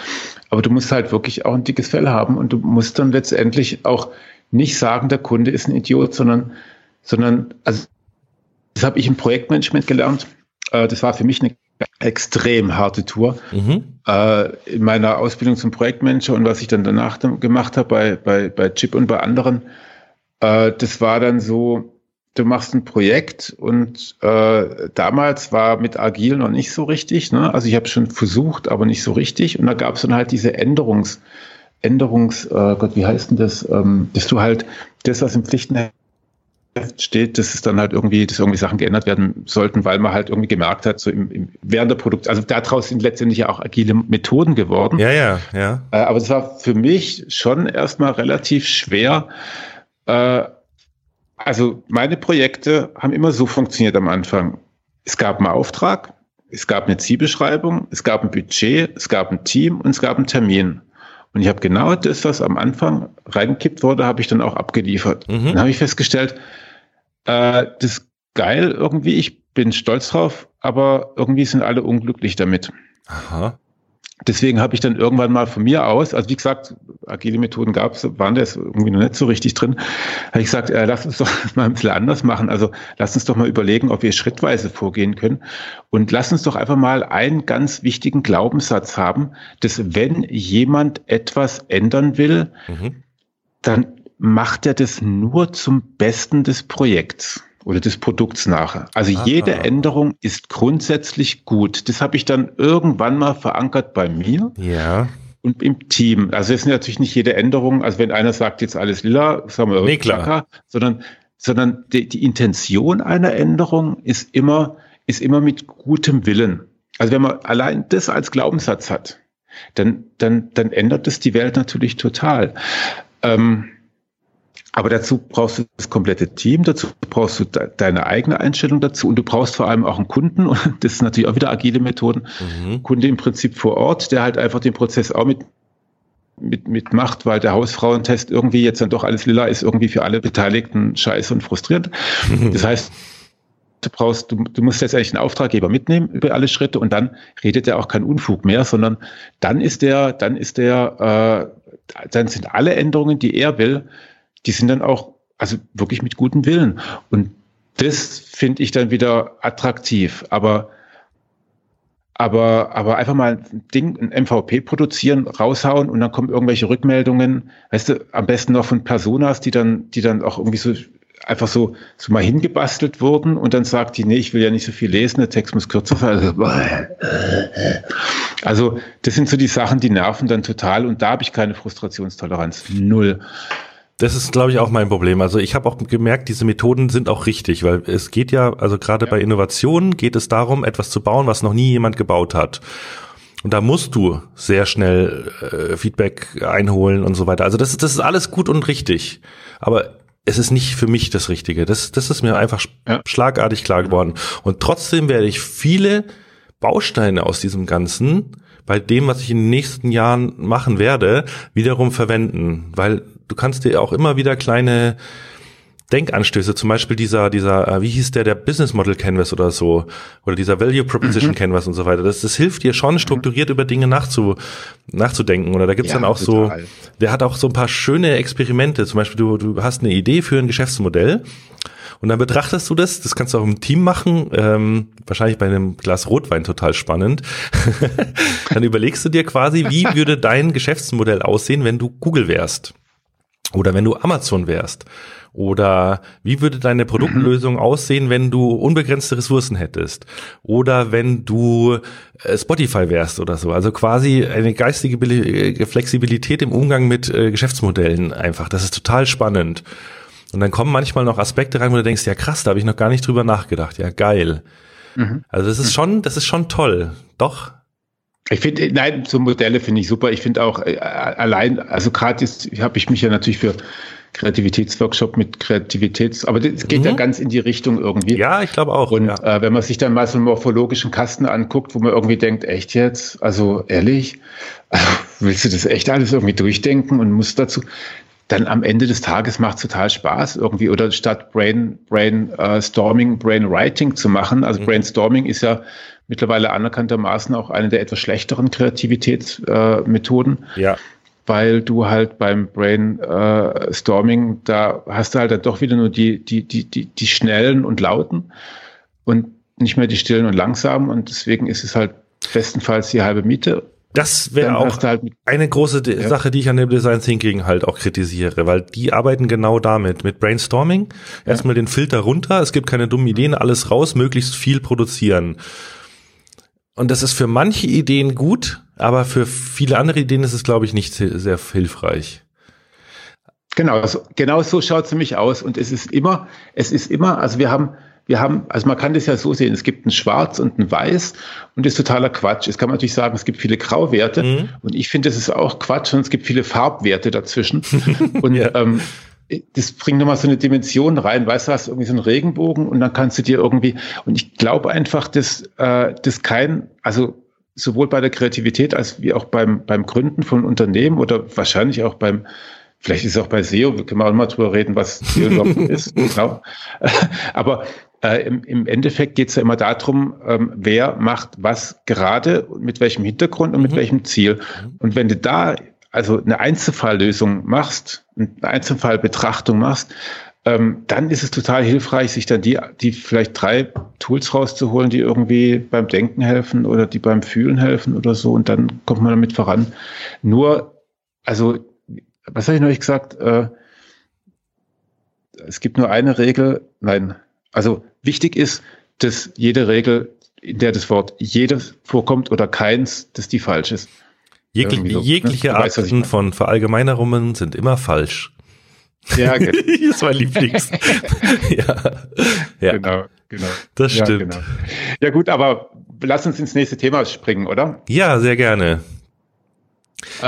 Speaker 3: Aber du musst halt wirklich auch ein dickes Fell haben und du musst dann letztendlich auch nicht sagen, der Kunde ist ein Idiot, sondern, sondern, also das habe ich im Projektmanagement gelernt. Äh, das war für mich eine extrem harte Tour. Mhm. Äh, in meiner Ausbildung zum Projektmanager und was ich dann danach gemacht habe bei, bei, bei Chip und bei anderen, äh, das war dann so, du machst ein Projekt und äh, damals war mit Agil noch nicht so richtig. Ne? Also ich habe schon versucht, aber nicht so richtig. Und da gab es dann halt diese Änderungs, Änderungs, äh, Gott, wie heißt denn das, ähm, dass du halt das, was im Pflichten steht, dass es dann halt irgendwie, dass irgendwie Sachen geändert werden sollten, weil man halt irgendwie gemerkt hat, so im, im während der Produktion, also daraus sind letztendlich ja auch agile Methoden geworden.
Speaker 2: Ja, ja, ja.
Speaker 3: Äh, aber das war für mich schon erstmal relativ schwer. Äh, also meine Projekte haben immer so funktioniert am Anfang. Es gab einen Auftrag, es gab eine Zielbeschreibung, es gab ein Budget, es gab ein Team und es gab einen Termin. Und ich habe genau das, was am Anfang reingekippt wurde, habe ich dann auch abgeliefert. Mhm. Dann habe ich festgestellt, äh, das ist geil irgendwie, ich bin stolz drauf, aber irgendwie sind alle unglücklich damit. Aha. Deswegen habe ich dann irgendwann mal von mir aus, also wie gesagt, agile Methoden gab es, waren das irgendwie noch nicht so richtig drin, habe ich gesagt, äh, lass uns doch mal ein bisschen anders machen. Also lass uns doch mal überlegen, ob wir schrittweise vorgehen können. Und lass uns doch einfach mal einen ganz wichtigen Glaubenssatz haben, dass wenn jemand etwas ändern will, mhm. dann macht er das nur zum Besten des Projekts oder des Produkts nachher. Also Aha. jede Änderung ist grundsätzlich gut. Das habe ich dann irgendwann mal verankert bei mir.
Speaker 2: Ja.
Speaker 3: Und im Team. Also es ist natürlich nicht jede Änderung, also wenn einer sagt jetzt alles lila, sagen wir nee, klar. Klar, sondern, sondern die, die Intention einer Änderung ist immer, ist immer mit gutem Willen. Also wenn man allein das als Glaubenssatz hat, dann, dann, dann ändert das die Welt natürlich total. Ähm, aber dazu brauchst du das komplette Team, dazu brauchst du de deine eigene Einstellung dazu und du brauchst vor allem auch einen Kunden und das ist natürlich auch wieder agile Methoden. Mhm. Kunde im Prinzip vor Ort, der halt einfach den Prozess auch mit mit, mit macht, weil der Hausfrauentest irgendwie jetzt dann doch alles lila ist, irgendwie für alle Beteiligten scheiße und frustrierend. Das heißt, du brauchst, du, du musst jetzt eigentlich einen Auftraggeber mitnehmen über alle Schritte und dann redet er auch kein Unfug mehr, sondern dann ist der, dann ist der, äh, dann sind alle Änderungen, die er will, die sind dann auch, also wirklich mit gutem Willen. Und das finde ich dann wieder attraktiv. Aber, aber, aber einfach mal ein Ding, ein MVP produzieren, raushauen und dann kommen irgendwelche Rückmeldungen, weißt du, am besten noch von Personas, die dann, die dann auch irgendwie so einfach so, so mal hingebastelt wurden und dann sagt die, nee, ich will ja nicht so viel lesen, der Text muss kürzer sein. Also, also das sind so die Sachen, die nerven dann total und da habe ich keine Frustrationstoleranz. Null.
Speaker 2: Das ist, glaube ich, auch mein Problem. Also ich habe auch gemerkt, diese Methoden sind auch richtig, weil es geht ja, also gerade ja. bei Innovationen geht es darum, etwas zu bauen, was noch nie jemand gebaut hat. Und da musst du sehr schnell äh, Feedback einholen und so weiter. Also das, das ist alles gut und richtig. Aber es ist nicht für mich das Richtige. Das, das ist mir einfach ja. schlagartig klar geworden. Und trotzdem werde ich viele Bausteine aus diesem Ganzen bei dem, was ich in den nächsten Jahren machen werde, wiederum verwenden. Weil du kannst dir auch immer wieder kleine Denkanstöße, zum Beispiel dieser, dieser, äh, wie hieß der, der Business Model Canvas oder so, oder dieser Value Proposition mhm. Canvas und so weiter. Das, das hilft dir schon, strukturiert mhm. über Dinge nachzu, nachzudenken. Oder da gibt's ja, dann auch total. so, der hat auch so ein paar schöne Experimente. Zum Beispiel, du, du hast eine Idee für ein Geschäftsmodell und dann betrachtest du das, das kannst du auch im Team machen, ähm, wahrscheinlich bei einem Glas Rotwein total spannend. dann überlegst du dir quasi, wie würde dein Geschäftsmodell aussehen, wenn du Google wärst. Oder wenn du Amazon wärst. Oder wie würde deine Produktlösung aussehen, wenn du unbegrenzte Ressourcen hättest? Oder wenn du äh, Spotify wärst oder so. Also quasi eine geistige äh, Flexibilität im Umgang mit äh, Geschäftsmodellen einfach. Das ist total spannend. Und dann kommen manchmal noch Aspekte rein, wo du denkst, ja krass, da habe ich noch gar nicht drüber nachgedacht. Ja, geil. Mhm. Also das ist mhm. schon, das ist schon toll. Doch.
Speaker 3: Ich finde, nein, so Modelle finde ich super. Ich finde auch äh, allein, also gerade habe ich mich ja natürlich für Kreativitätsworkshop mit Kreativitäts, aber das geht mhm. ja ganz in die Richtung irgendwie.
Speaker 2: Ja, ich glaube auch.
Speaker 3: Und
Speaker 2: ja.
Speaker 3: äh, wenn man sich dann mal so einen morphologischen Kasten anguckt, wo man irgendwie denkt, echt jetzt, also ehrlich, willst du das echt alles irgendwie durchdenken und musst dazu, dann am Ende des Tages macht es total Spaß irgendwie oder statt Brain Brain uh, Storming Brain Writing zu machen. Also mhm. Brainstorming ist ja mittlerweile anerkanntermaßen auch eine der etwas schlechteren Kreativitätsmethoden.
Speaker 2: Äh, ja
Speaker 3: weil du halt beim Brainstorming, da hast du halt dann doch wieder nur die, die, die, die, die schnellen und lauten und nicht mehr die stillen und langsamen und deswegen ist es halt bestenfalls die halbe Miete.
Speaker 2: Das wäre auch halt eine große ja. Sache, die ich an dem Design Thinking halt auch kritisiere, weil die arbeiten genau damit, mit Brainstorming. Erstmal ja. den Filter runter, es gibt keine dummen Ideen, alles raus, möglichst viel produzieren. Und das ist für manche Ideen gut, aber für viele andere Ideen ist es, glaube ich, nicht sehr hilfreich.
Speaker 3: Genau, so, genau so schaut es nämlich aus. Und es ist immer, es ist immer, also wir haben, wir haben, also man kann das ja so sehen, es gibt ein Schwarz und ein Weiß und das ist totaler Quatsch. Es kann man natürlich sagen, es gibt viele Grauwerte mhm. und ich finde, das ist auch Quatsch und es gibt viele Farbwerte dazwischen. und ja. ähm, das bringt nochmal so eine Dimension rein, weißt du, hast irgendwie so einen Regenbogen und dann kannst du dir irgendwie, und ich glaube einfach, dass äh, das kein, also sowohl bei der Kreativität als wie auch beim, beim Gründen von Unternehmen oder wahrscheinlich auch beim, vielleicht ist es auch bei SEO, wir können auch mal drüber reden, was SEO ist, genau. Aber äh, im, im Endeffekt geht es ja immer darum, ähm, wer macht was gerade, mit welchem Hintergrund und mit mhm. welchem Ziel. Und wenn du da also eine Einzelfalllösung machst, eine Einzelfallbetrachtung machst, ähm, dann ist es total hilfreich, sich dann die, die vielleicht drei Tools rauszuholen, die irgendwie beim Denken helfen oder die beim Fühlen helfen oder so. Und dann kommt man damit voran. Nur, also, was habe ich neulich gesagt? Äh, es gibt nur eine Regel. Nein, also wichtig ist, dass jede Regel, in der das Wort jedes vorkommt oder keins, dass die falsch ist.
Speaker 2: Jegl so, ne? jegliche ne? Arten weißt, von Verallgemeinerungen sind immer falsch.
Speaker 3: Ja,
Speaker 2: genau. das ist mein Lieblings.
Speaker 3: ja. ja. Genau, genau.
Speaker 2: Das stimmt.
Speaker 3: Ja, genau. ja, gut, aber lass uns ins nächste Thema springen, oder?
Speaker 2: Ja, sehr gerne.
Speaker 3: Äh,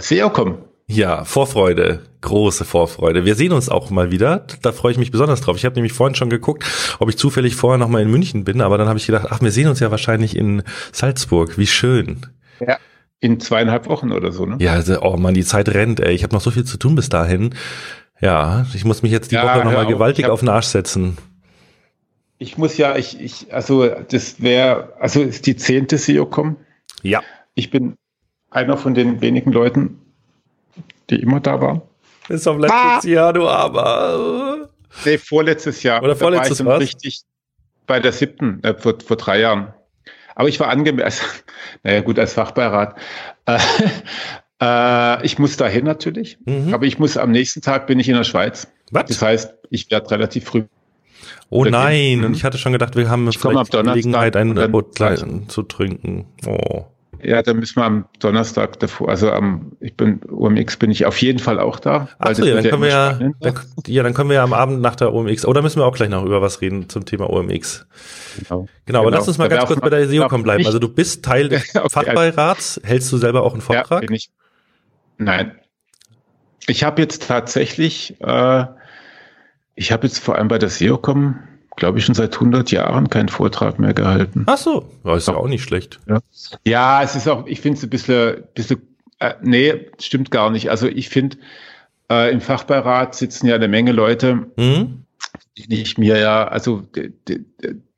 Speaker 3: SEOcom.
Speaker 2: Ja, Vorfreude, große Vorfreude. Wir sehen uns auch mal wieder. Da freue ich mich besonders drauf. Ich habe nämlich vorhin schon geguckt, ob ich zufällig vorher noch mal in München bin, aber dann habe ich gedacht, ach, wir sehen uns ja wahrscheinlich in Salzburg. Wie schön.
Speaker 3: Ja, in zweieinhalb Wochen oder so, ne?
Speaker 2: Ja, also, oh man, die Zeit rennt, ey. Ich habe noch so viel zu tun bis dahin. Ja, ich muss mich jetzt die ja, Woche nochmal gewaltig hab, auf den Arsch setzen.
Speaker 3: Ich muss ja, ich, ich, also das wäre, also ist die zehnte SEO-Com.
Speaker 2: Ja.
Speaker 3: Ich bin einer von den wenigen Leuten, die immer da waren.
Speaker 2: Bis auf letztes ah! Jahr, du aber.
Speaker 3: Nee, vorletztes Jahr.
Speaker 2: Oder vorletztes
Speaker 3: Jahr. Richtig bei der siebten, äh, vor, vor drei Jahren. Aber ich war angemessen, naja gut, als Fachbeirat. Äh, äh, ich muss dahin natürlich, mhm. aber ich muss am nächsten Tag bin ich in der Schweiz.
Speaker 2: Was?
Speaker 3: Das heißt, ich werde relativ früh.
Speaker 2: Oh nein, und ich hatte schon gedacht, wir haben
Speaker 3: ich vielleicht die Gelegenheit,
Speaker 2: ein Boot zu trinken. Oh.
Speaker 3: Ja, dann müssen wir am Donnerstag davor, also am, ich bin, UMX bin ich auf jeden Fall auch da.
Speaker 2: Ach so, ja, dann können wir ja, dann, ja, dann können wir ja am Abend nach der OMX, oder müssen wir auch gleich noch über was reden zum Thema OMX. Genau. Genau, aber genau. lass uns mal da ganz kurz bei der SEOcom bleiben. Also du bist Teil des okay, Fachbeirats, hältst du selber auch einen Vortrag?
Speaker 3: Ja, bin ich. Nein. Ich habe jetzt tatsächlich, äh, ich habe jetzt vor allem bei der SEOcom glaube ich, schon seit 100 Jahren keinen Vortrag mehr gehalten.
Speaker 2: Ach so, ja, ist ja auch nicht schlecht.
Speaker 3: Ja, ja es ist auch, ich finde es ein bisschen, bisschen äh, nee, stimmt gar nicht. Also ich finde, äh, im Fachbeirat sitzen ja eine Menge Leute, mhm. die ich mir ja, also die, die,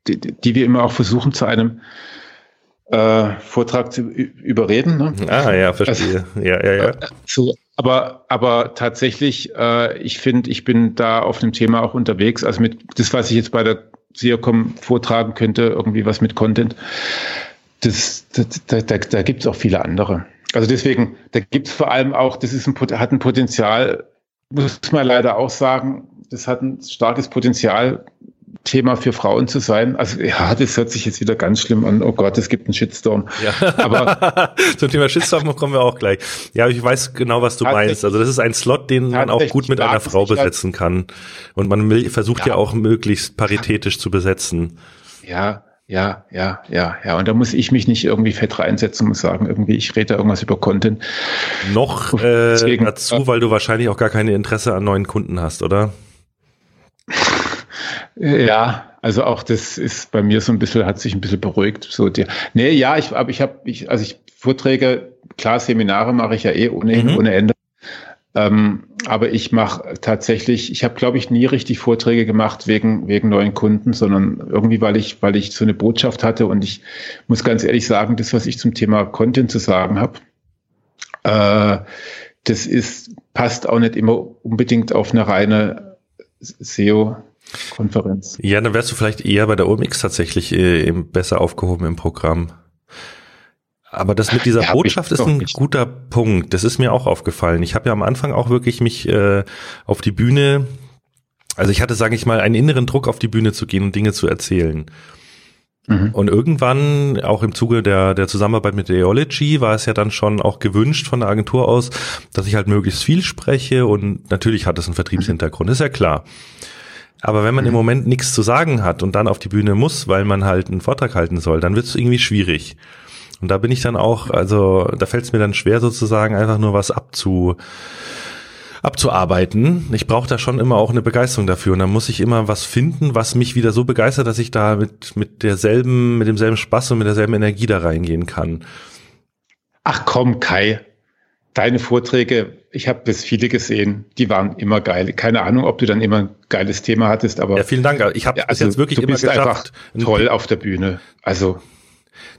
Speaker 3: die, die, wir immer auch versuchen zu einem äh, Vortrag zu überreden. Ne?
Speaker 2: Ah ja, verstehe. Also, ja, ja, ja.
Speaker 3: So, aber, aber tatsächlich, äh, ich finde, ich bin da auf dem Thema auch unterwegs. Also mit das, was ich jetzt bei der SEOCom vortragen könnte, irgendwie was mit Content, das, das da, da, da gibt es auch viele andere. Also deswegen, da gibt es vor allem auch, das ist ein, hat ein Potenzial, muss man leider auch sagen, das hat ein starkes Potenzial, Thema für Frauen zu sein. Also ja, das hört sich jetzt wieder ganz schlimm an. Oh Gott, es gibt einen Shitstorm.
Speaker 2: Ja. Aber zum Thema Shitstorm kommen wir auch gleich. Ja, ich weiß genau, was du meinst. Also das ist ein Slot, den man auch gut mit einer Frau besetzen kann. Und man versucht ja. ja auch möglichst paritätisch zu besetzen.
Speaker 3: Ja, ja, ja, ja, ja. Und da muss ich mich nicht irgendwie fett reinsetzen und sagen, irgendwie, ich rede da irgendwas über Content.
Speaker 2: Noch äh, Deswegen, dazu, weil du wahrscheinlich auch gar keine Interesse an neuen Kunden hast, oder?
Speaker 3: Ja, also auch das ist bei mir so ein bisschen, hat sich ein bisschen beruhigt. So die, nee, ja, ich, aber ich habe, ich, also ich Vorträge, klar, Seminare mache ich ja eh ohnehin, mhm. ohne Ende. Ähm, aber ich mache tatsächlich, ich habe, glaube ich, nie richtig Vorträge gemacht wegen, wegen neuen Kunden, sondern irgendwie, weil ich, weil ich so eine Botschaft hatte und ich muss ganz ehrlich sagen, das, was ich zum Thema Content zu sagen habe, äh, das ist, passt auch nicht immer unbedingt auf eine reine SEO Konferenz.
Speaker 2: Ja, dann wärst du vielleicht eher bei der OMX tatsächlich äh, besser aufgehoben im Programm. Aber das mit dieser ja, Botschaft ist ein nicht. guter Punkt. Das ist mir auch aufgefallen. Ich habe ja am Anfang auch wirklich mich äh, auf die Bühne, also ich hatte, sage ich mal, einen inneren Druck auf die Bühne zu gehen und Dinge zu erzählen. Mhm. Und irgendwann, auch im Zuge der, der Zusammenarbeit mit Eology, war es ja dann schon auch gewünscht von der Agentur aus, dass ich halt möglichst viel spreche und natürlich hat es einen Vertriebshintergrund, ist ja klar. Aber wenn man mhm. im Moment nichts zu sagen hat und dann auf die Bühne muss, weil man halt einen Vortrag halten soll, dann wird es irgendwie schwierig. Und da bin ich dann auch, also da fällt es mir dann schwer sozusagen einfach nur was abzu abzuarbeiten. Ich brauche da schon immer auch eine Begeisterung dafür und dann muss ich immer was finden, was mich wieder so begeistert, dass ich da mit mit derselben mit demselben Spaß und mit derselben Energie da reingehen kann.
Speaker 3: Ach komm, Kai, deine Vorträge, ich habe bis viele gesehen, die waren immer geil. Keine Ahnung, ob du dann immer ein geiles Thema hattest, aber
Speaker 2: ja, vielen Dank. Ich habe ja, also, jetzt wirklich
Speaker 3: du
Speaker 2: immer
Speaker 3: bist geschafft. Einfach toll auf der Bühne. Also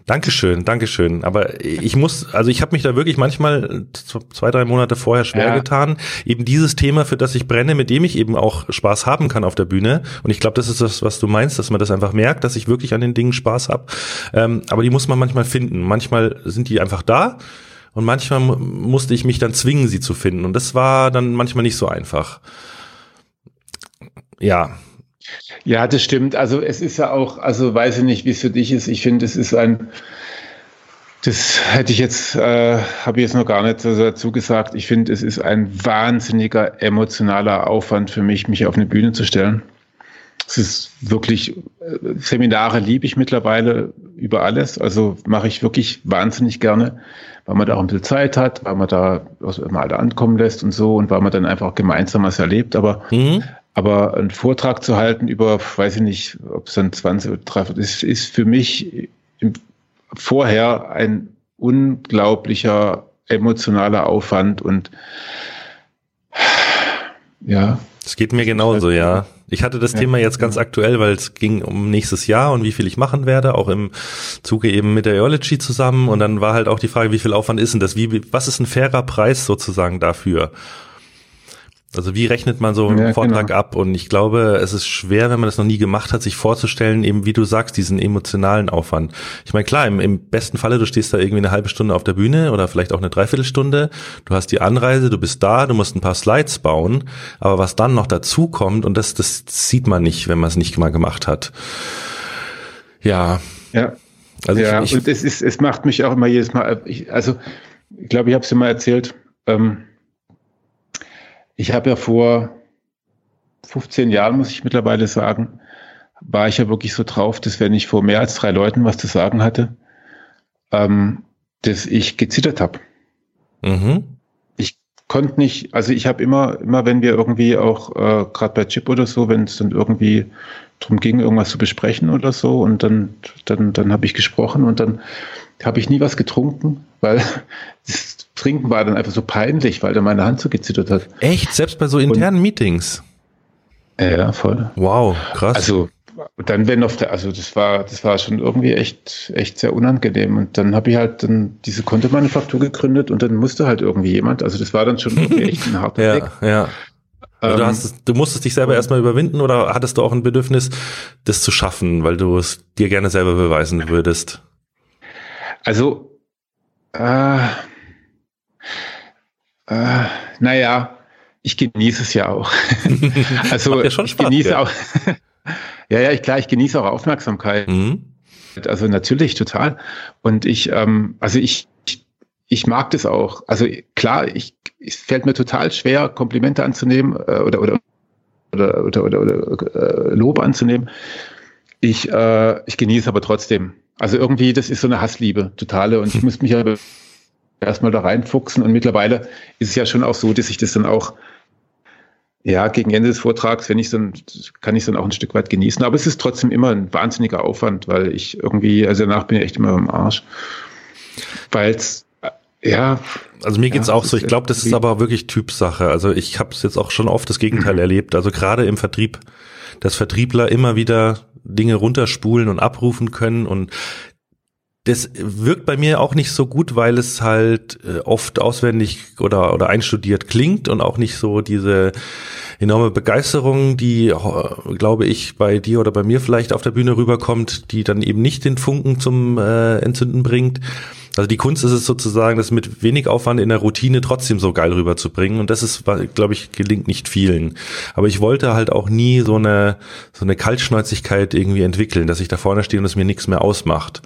Speaker 2: Dankeschön, Dankeschön. Aber ich muss, also ich habe mich da wirklich manchmal zwei, drei Monate vorher schwer ja. getan, eben dieses Thema, für das ich brenne, mit dem ich eben auch Spaß haben kann auf der Bühne. Und ich glaube, das ist das, was du meinst, dass man das einfach merkt, dass ich wirklich an den Dingen Spaß habe. Ähm, aber die muss man manchmal finden. Manchmal sind die einfach da und manchmal musste ich mich dann zwingen, sie zu finden. Und das war dann manchmal nicht so einfach. Ja.
Speaker 3: Ja, das stimmt. Also es ist ja auch, also weiß ich nicht, wie es für dich ist. Ich finde, es ist ein, das hätte ich jetzt, äh, habe ich jetzt noch gar nicht dazu gesagt. Ich finde, es ist ein wahnsinniger emotionaler Aufwand für mich, mich auf eine Bühne zu stellen. Es ist wirklich, äh, Seminare liebe ich mittlerweile über alles. Also mache ich wirklich wahnsinnig gerne weil man da auch ein bisschen Zeit hat, weil man da mal da ankommen lässt und so und weil man dann einfach gemeinsam was erlebt. Aber, mhm. aber einen Vortrag zu halten über, weiß ich nicht, ob es dann 20 oder 30 ist, ist für mich im, vorher ein unglaublicher emotionaler Aufwand und ja.
Speaker 2: Es geht mir genauso, ja. Ich hatte das ja, Thema jetzt ganz aktuell, weil es ging um nächstes Jahr und wie viel ich machen werde, auch im Zuge eben mit der Eology zusammen. Und dann war halt auch die Frage, wie viel Aufwand ist denn das? Wie, was ist ein fairer Preis sozusagen dafür? Also wie rechnet man so einen ja, Vortrag genau. ab? Und ich glaube, es ist schwer, wenn man das noch nie gemacht hat, sich vorzustellen, eben wie du sagst, diesen emotionalen Aufwand. Ich meine, klar, im, im besten Falle, du stehst da irgendwie eine halbe Stunde auf der Bühne oder vielleicht auch eine Dreiviertelstunde. Du hast die Anreise, du bist da, du musst ein paar Slides bauen. Aber was dann noch dazu kommt, und das, das sieht man nicht, wenn man es nicht mal gemacht hat. Ja.
Speaker 3: Ja. Also ja, ich, ich, und es ist, es macht mich auch immer jedes Mal, ich, also ich glaube, ich habe es dir mal erzählt, ähm, ich habe ja vor 15 Jahren, muss ich mittlerweile sagen, war ich ja wirklich so drauf, dass wenn ich vor mehr als drei Leuten was zu sagen hatte, ähm, dass ich gezittert habe. Mhm. Ich konnte nicht, also ich habe immer, immer wenn wir irgendwie auch, äh, gerade bei Chip oder so, wenn es dann irgendwie drum ging, irgendwas zu besprechen oder so, und dann, dann, dann habe ich gesprochen und dann habe ich nie was getrunken, weil Trinken war dann einfach so peinlich, weil da meine Hand so gezittert hat.
Speaker 2: Echt? Selbst bei so internen Und, Meetings?
Speaker 3: Ja, voll.
Speaker 2: Wow, krass.
Speaker 3: Also dann wenn auf der, also das war, das war schon irgendwie echt, echt sehr unangenehm. Und dann habe ich halt dann diese Kontomanufaktur gegründet und dann musste halt irgendwie jemand, also das war dann schon irgendwie echt ein harter
Speaker 2: ja, Weg. Ja. Also du, ähm, hast, du musstest dich selber erstmal überwinden oder hattest du auch ein Bedürfnis, das zu schaffen, weil du es dir gerne selber beweisen würdest?
Speaker 3: Also, äh, Äh, naja, ich genieße es ja auch. also ja ich Spaß, genieße ja. auch. ja, ja, ich, klar, ich genieße auch Aufmerksamkeit. Mhm. Also natürlich total. Und ich, ähm, also ich, ich mag das auch. Also klar, ich, es fällt mir total schwer, Komplimente anzunehmen äh, oder, oder, oder, oder, oder, oder äh, Lob anzunehmen. Ich, äh, ich genieße aber trotzdem. Also irgendwie, das ist so eine Hassliebe, totale. Und ich muss mich aber erstmal da reinfuchsen. Und mittlerweile ist es ja schon auch so, dass ich das dann auch, ja, gegen Ende des Vortrags, wenn ich dann, kann ich dann auch ein Stück weit genießen. Aber es ist trotzdem immer ein wahnsinniger Aufwand, weil ich irgendwie, also danach bin ich echt immer am Arsch. Weil es ja.
Speaker 2: Also mir geht's ja, auch so. Ich glaube, das ist aber wirklich Typsache. Also ich habe es jetzt auch schon oft das Gegenteil erlebt. Also gerade im Vertrieb, dass Vertriebler immer wieder Dinge runterspulen und abrufen können und das wirkt bei mir auch nicht so gut, weil es halt äh, oft auswendig oder, oder einstudiert klingt und auch nicht so diese enorme Begeisterung, die, äh, glaube ich, bei dir oder bei mir vielleicht auf der Bühne rüberkommt, die dann eben nicht den Funken zum äh, Entzünden bringt. Also die Kunst ist es sozusagen, das mit wenig Aufwand in der Routine trotzdem so geil rüberzubringen. Und das ist, glaube ich, gelingt nicht vielen. Aber ich wollte halt auch nie so eine, so eine Kaltschnäuzigkeit irgendwie entwickeln, dass ich da vorne stehe und es mir nichts mehr ausmacht.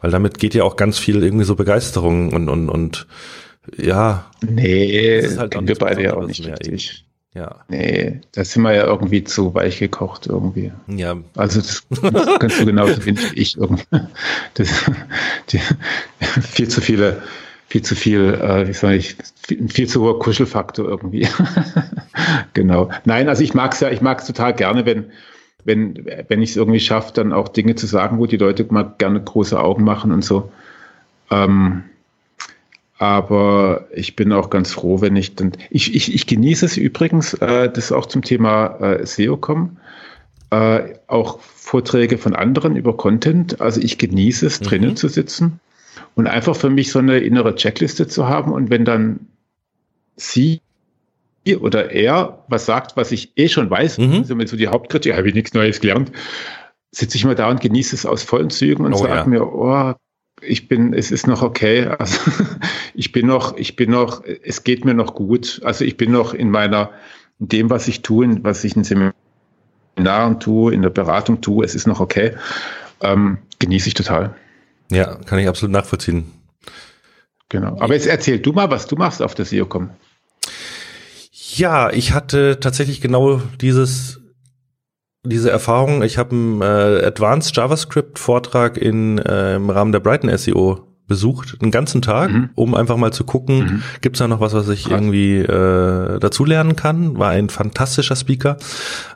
Speaker 2: Weil damit geht ja auch ganz viel irgendwie so Begeisterung und, und, und ja.
Speaker 3: Nee, das halt wir beide ja auch nicht richtig. Ja. Nee, da sind wir ja irgendwie zu weich gekocht irgendwie. Ja. Also das, das kannst du genauso finden wie ich irgendwie. Das, die, viel zu viele, viel zu viel, äh, wie soll ich, viel, viel zu hoher Kuschelfaktor irgendwie. genau. Nein, also ich mag's ja, ich mag's total gerne, wenn, wenn, wenn ich es irgendwie schaffe, dann auch Dinge zu sagen, wo die Leute mal gerne große Augen machen und so. Ähm, aber ich bin auch ganz froh, wenn ich dann. Ich, ich, ich genieße es übrigens, äh, das auch zum Thema äh, SEO kommen. Äh, auch Vorträge von anderen über Content. Also ich genieße es, mhm. drinnen zu sitzen und einfach für mich so eine innere Checkliste zu haben. Und wenn dann sie oder er was sagt, was ich eh schon weiß, mhm. also mit so die Hauptkritik, habe ich nichts Neues gelernt, sitze ich mal da und genieße es aus vollen Zügen und oh, sage ja. mir, oh, ich bin, es ist noch okay. Also ich bin noch, ich bin noch, es geht mir noch gut. Also ich bin noch in meiner, in dem, was ich tue, was ich in Seminaren tue, in der Beratung tue, es ist noch okay. Ähm, genieße ich total.
Speaker 2: Ja, kann ich absolut nachvollziehen.
Speaker 3: Genau. Aber jetzt erzähl du mal, was du machst auf der SEOCom.
Speaker 2: Ja, ich hatte tatsächlich genau dieses diese Erfahrung. Ich habe einen äh, Advanced JavaScript Vortrag in äh, im Rahmen der Brighton SEO besucht, einen ganzen Tag, mhm. um einfach mal zu gucken, mhm. gibt es da noch was, was ich Krass. irgendwie äh, dazulernen kann. War ein fantastischer Speaker.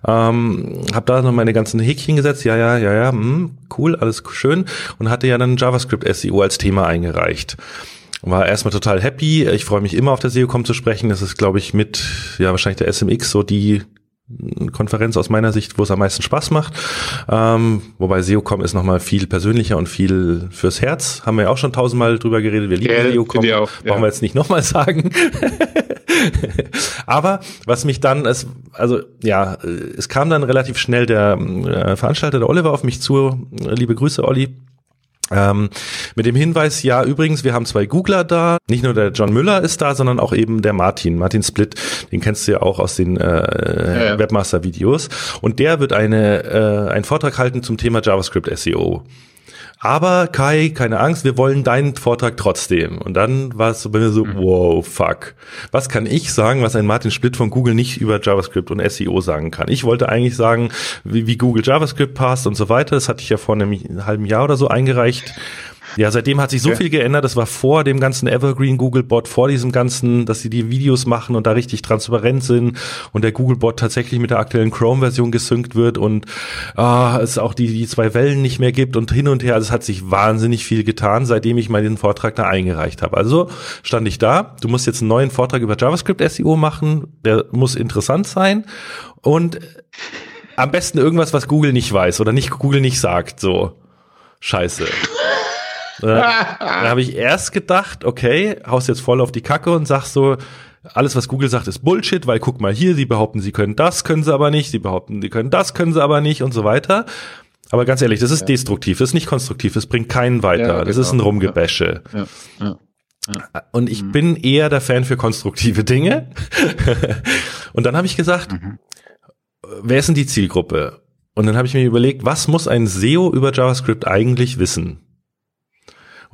Speaker 2: Ähm, habe da noch meine ganzen Häkchen gesetzt. Ja, ja, ja, ja, mh, hm, cool, alles schön. Und hatte ja dann JavaScript SEO als Thema eingereicht war erstmal total happy. Ich freue mich immer auf der SEOCom zu sprechen. Das ist, glaube ich, mit ja wahrscheinlich der SMX so die Konferenz aus meiner Sicht, wo es am meisten Spaß macht. Ähm, wobei SEOCom ist nochmal viel persönlicher und viel fürs Herz. Haben wir ja auch schon tausendmal drüber geredet. Wir lieben ja, SEOCom. Auch, ja. Brauchen wir jetzt nicht nochmal sagen. Aber was mich dann, es, also ja, es kam dann relativ schnell der äh, Veranstalter, der Oliver, auf mich zu. Liebe Grüße, Olli ähm, mit dem Hinweis, ja, übrigens, wir haben zwei Googler da. Nicht nur der John Müller ist da, sondern auch eben der Martin, Martin Split. Den kennst du ja auch aus den äh, ja, ja. Webmaster-Videos. Und der wird eine, äh, einen Vortrag halten zum Thema JavaScript SEO. Aber Kai, keine Angst, wir wollen deinen Vortrag trotzdem. Und dann war es so bei mir so, mhm. wow, fuck. Was kann ich sagen, was ein Martin Split von Google nicht über JavaScript und SEO sagen kann? Ich wollte eigentlich sagen, wie, wie Google JavaScript passt und so weiter. Das hatte ich ja vor einem halben Jahr oder so eingereicht. Ja, seitdem hat sich so ja. viel geändert. Das war vor dem ganzen Evergreen Googlebot, vor diesem ganzen, dass sie die Videos machen und da richtig transparent sind und der Googlebot tatsächlich mit der aktuellen Chrome-Version gesynkt wird und ah, es auch die, die zwei Wellen nicht mehr gibt und hin und her. Also es hat sich wahnsinnig viel getan, seitdem ich meinen Vortrag da eingereicht habe. Also stand ich da. Du musst jetzt einen neuen Vortrag über JavaScript SEO machen. Der muss interessant sein und am besten irgendwas, was Google nicht weiß oder nicht Google nicht sagt. So. Scheiße. Da, da habe ich erst gedacht, okay, haust jetzt voll auf die Kacke und sagst so, alles, was Google sagt, ist Bullshit, weil guck mal hier, sie behaupten, sie können das, können sie aber nicht, sie behaupten, sie können das, können sie aber nicht und so weiter. Aber ganz ehrlich, das ist ja. destruktiv, das ist nicht konstruktiv, das bringt keinen weiter, ja, genau. das ist ein Rumgebäsche. Ja. Ja. Und ich mhm. bin eher der Fan für konstruktive Dinge. und dann habe ich gesagt, mhm. wer ist denn die Zielgruppe? Und dann habe ich mir überlegt, was muss ein SEO über JavaScript eigentlich wissen?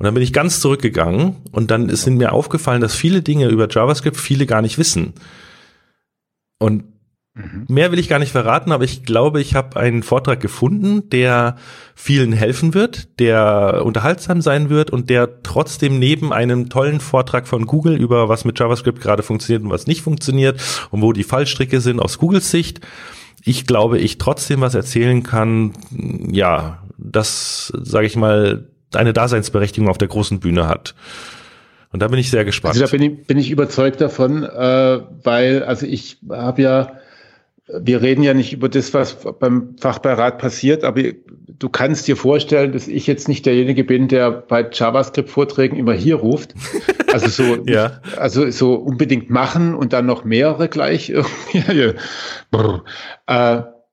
Speaker 2: Und dann bin ich ganz zurückgegangen und dann ist mir aufgefallen, dass viele Dinge über JavaScript viele gar nicht wissen. Und mhm. mehr will ich gar nicht verraten, aber ich glaube, ich habe einen Vortrag gefunden, der vielen helfen wird, der unterhaltsam sein wird und der trotzdem neben einem tollen Vortrag von Google über was mit JavaScript gerade funktioniert und was nicht funktioniert und wo die Fallstricke sind aus Googles Sicht, ich glaube, ich trotzdem was erzählen kann, ja, das, sage ich mal, eine Daseinsberechtigung auf der großen Bühne hat. Und da bin ich sehr gespannt.
Speaker 3: Also da bin ich, bin ich überzeugt davon, äh, weil, also ich habe ja, wir reden ja nicht über das, was beim Fachbeirat passiert, aber du kannst dir vorstellen, dass ich jetzt nicht derjenige bin, der bei JavaScript-Vorträgen immer hier ruft. Also so, ja. also so unbedingt machen und dann noch mehrere gleich. äh,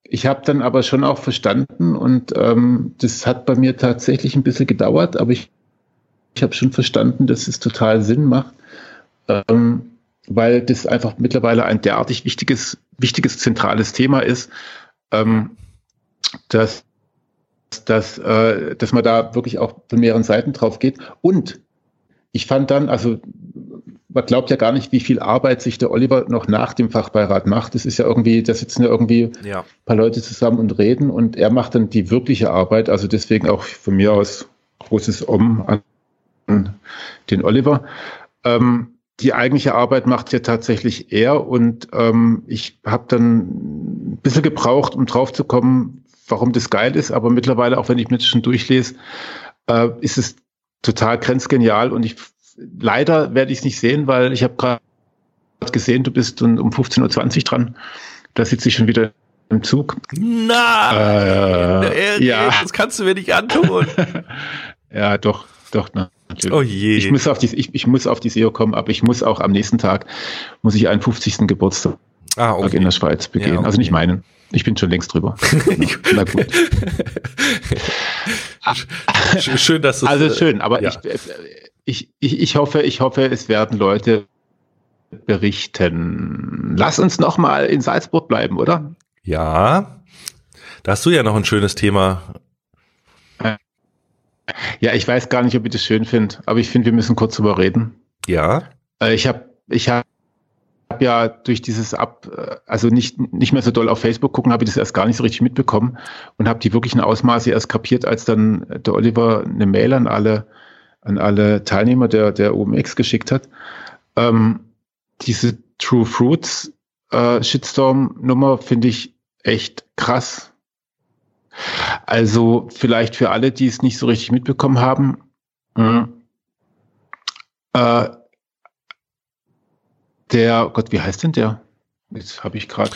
Speaker 3: ich habe dann aber schon auch verstanden und ähm, das hat bei mir tatsächlich ein bisschen gedauert, aber ich, ich habe schon verstanden, dass es total Sinn macht, ähm, weil das einfach mittlerweile ein derartig wichtiges, wichtiges zentrales Thema ist, ähm, dass, dass, äh, dass man da wirklich auch von mehreren Seiten drauf geht. Und ich fand dann, also man glaubt ja gar nicht, wie viel Arbeit sich der Oliver noch nach dem Fachbeirat macht. Das ist ja irgendwie, da sitzen ja irgendwie ja. ein paar Leute zusammen und reden und er macht dann die wirkliche Arbeit. Also deswegen auch von mir aus großes Om an den Oliver. Ähm, die eigentliche Arbeit macht ja tatsächlich er und ähm, ich habe dann ein bisschen gebraucht, um drauf zu kommen, warum das geil ist, aber mittlerweile, auch wenn ich mir das schon durchlese, äh, ist es total grenzgenial und ich leider werde ich es nicht sehen, weil ich habe gerade gesehen, du bist um 15.20 Uhr dran. Da sitze ich schon wieder im Zug.
Speaker 2: Na, äh, ja. das kannst du mir nicht antun.
Speaker 3: ja, doch, doch,
Speaker 2: natürlich. Oh je.
Speaker 3: Ich muss auf die, ich, ich muss auf die SEO kommen, aber ich muss auch am nächsten Tag, muss ich einen 50. Geburtstag ah, okay. in der Schweiz begehen. Ja, okay. Also nicht meinen. Ich bin schon längst drüber. Na gut.
Speaker 2: schön, dass du
Speaker 3: Also schön, aber ja. ich, ich, ich, ich hoffe, ich hoffe, es werden Leute berichten. Lass uns noch mal in Salzburg bleiben, oder?
Speaker 2: Ja. Da hast du ja noch ein schönes Thema.
Speaker 3: Ja, ich weiß gar nicht, ob ich das schön finde, aber ich finde, wir müssen kurz drüber reden.
Speaker 2: Ja.
Speaker 3: Äh, ich habe ich hab ja durch dieses Ab, äh, also nicht, nicht mehr so doll auf Facebook gucken, habe ich das erst gar nicht so richtig mitbekommen und habe die wirklichen Ausmaße erst kapiert, als dann der Oliver eine Mail an alle an alle Teilnehmer der, der OMX geschickt hat. Ähm, diese True Fruits äh, Shitstorm-Nummer finde ich echt krass. Also vielleicht für alle, die es nicht so richtig mitbekommen haben, mh, äh, der, Gott, wie heißt denn der? Jetzt habe ich gerade.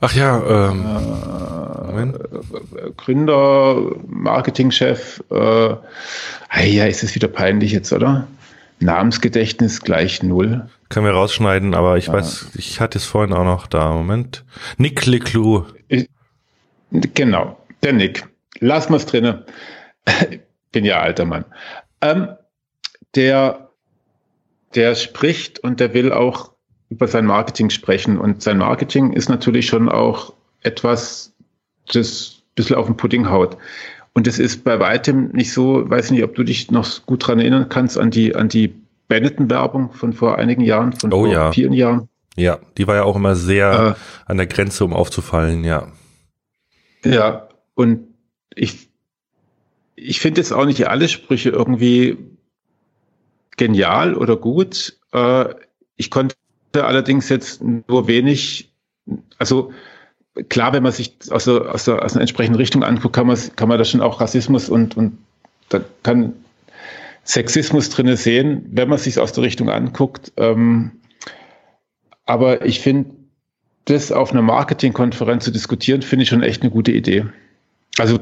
Speaker 2: Ach ja, ähm,
Speaker 3: äh, Gründer, Marketingchef, äh, ja, ist es wieder peinlich jetzt, oder? Namensgedächtnis gleich null.
Speaker 2: Können wir rausschneiden, aber ich ja. weiß, ich hatte es vorhin auch noch da. Moment. Nick Leclou.
Speaker 3: Genau, der Nick. Lass mal's drinne. Bin ja alter Mann. Ähm, der, der spricht und der will auch über sein Marketing sprechen. Und sein Marketing ist natürlich schon auch etwas, das ein bisschen auf den Pudding haut. Und es ist bei weitem nicht so, weiß nicht, ob du dich noch gut dran erinnern kannst, an die, an die Benetton-Werbung von vor einigen Jahren, von
Speaker 2: oh,
Speaker 3: vor
Speaker 2: ja.
Speaker 3: vielen Jahren.
Speaker 2: Ja, die war ja auch immer sehr äh, an der Grenze, um aufzufallen, ja.
Speaker 3: Ja, und ich, ich finde jetzt auch nicht alle Sprüche irgendwie genial oder gut. Äh, ich konnte allerdings jetzt nur wenig, also klar, wenn man sich aus, der, aus, der, aus einer entsprechenden Richtung anguckt, kann man, kann man da schon auch Rassismus und, und da kann Sexismus drinne sehen, wenn man sich aus der Richtung anguckt. Ähm, aber ich finde, das auf einer Marketingkonferenz zu diskutieren, finde ich schon echt eine gute Idee. Also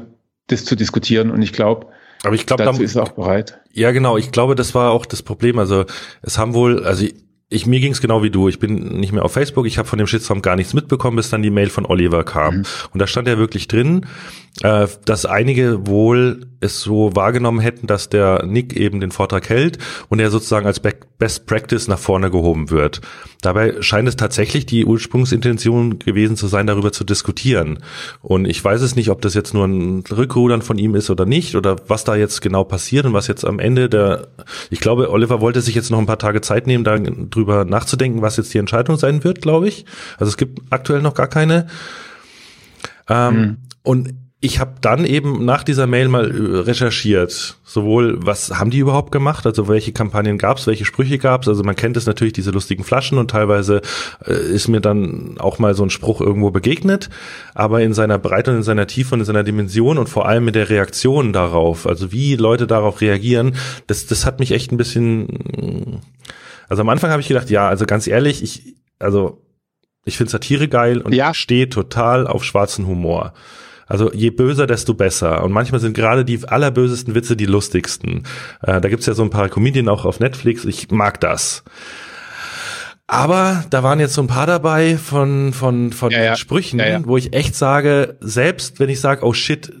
Speaker 3: das zu diskutieren und ich glaube,
Speaker 2: aber ich glaube,
Speaker 3: dazu da, ist er auch bereit.
Speaker 2: Ja, genau. Ich glaube, das war auch das Problem. Also es haben wohl, also ich mir ging's genau wie du. Ich bin nicht mehr auf Facebook. Ich habe von dem Shitstorm gar nichts mitbekommen, bis dann die Mail von Oliver kam. Mhm. Und da stand ja wirklich drin, äh, dass einige wohl es so wahrgenommen hätten, dass der Nick eben den Vortrag hält und er sozusagen als Best Practice nach vorne gehoben wird. Dabei scheint es tatsächlich die Ursprungsintention gewesen zu sein, darüber zu diskutieren. Und ich weiß es nicht, ob das jetzt nur ein Rückrudern von ihm ist oder nicht oder was da jetzt genau passiert und was jetzt am Ende der, ich glaube, Oliver wollte sich jetzt noch ein paar Tage Zeit nehmen, darüber nachzudenken, was jetzt die Entscheidung sein wird, glaube ich. Also es gibt aktuell noch gar keine. Ähm, mhm. Und ich habe dann eben nach dieser Mail mal äh, recherchiert, sowohl was haben die überhaupt gemacht, also welche Kampagnen gab es, welche Sprüche gab es. Also man kennt es natürlich, diese lustigen Flaschen und teilweise äh, ist mir dann auch mal so ein Spruch irgendwo begegnet, aber in seiner Breite und in seiner Tiefe und in seiner Dimension und vor allem mit der Reaktion darauf, also wie Leute darauf reagieren, das, das hat mich echt ein bisschen, also am Anfang habe ich gedacht, ja, also ganz ehrlich, ich, also ich finde Satire geil und ja. stehe total auf schwarzen Humor. Also je böser, desto besser. Und manchmal sind gerade die allerbösesten Witze die lustigsten. Äh, da gibt's ja so ein paar Comedien auch auf Netflix. Ich mag das. Aber da waren jetzt so ein paar dabei von, von, von ja, ja. Sprüchen, ja, wo ich echt sage, selbst wenn ich sage, oh shit,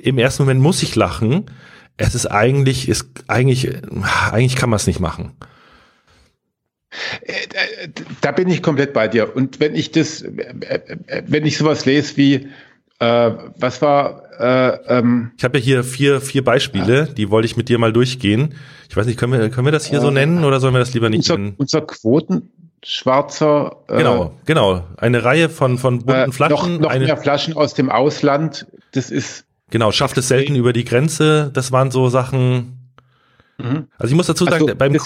Speaker 2: im ersten Moment muss ich lachen, es ist eigentlich, ist eigentlich, eigentlich kann man es nicht machen.
Speaker 3: Äh, da bin ich komplett bei dir. Und wenn ich das, äh, wenn ich sowas lese wie, äh, was war? Äh,
Speaker 2: ähm, ich habe ja hier vier, vier Beispiele, ja. die wollte ich mit dir mal durchgehen. Ich weiß nicht, können wir, können wir das hier äh, so nennen oder sollen wir das lieber nicht
Speaker 3: unser, nennen? Unser Quotenschwarzer.
Speaker 2: Äh, genau, genau. Eine Reihe von, von bunten äh, Flaschen.
Speaker 3: Noch, noch
Speaker 2: eine,
Speaker 3: mehr Flaschen aus dem Ausland. Das ist.
Speaker 2: Genau, schafft es selten über die Grenze. Das waren so Sachen. Mhm. Also ich muss dazu sagen, also, beim,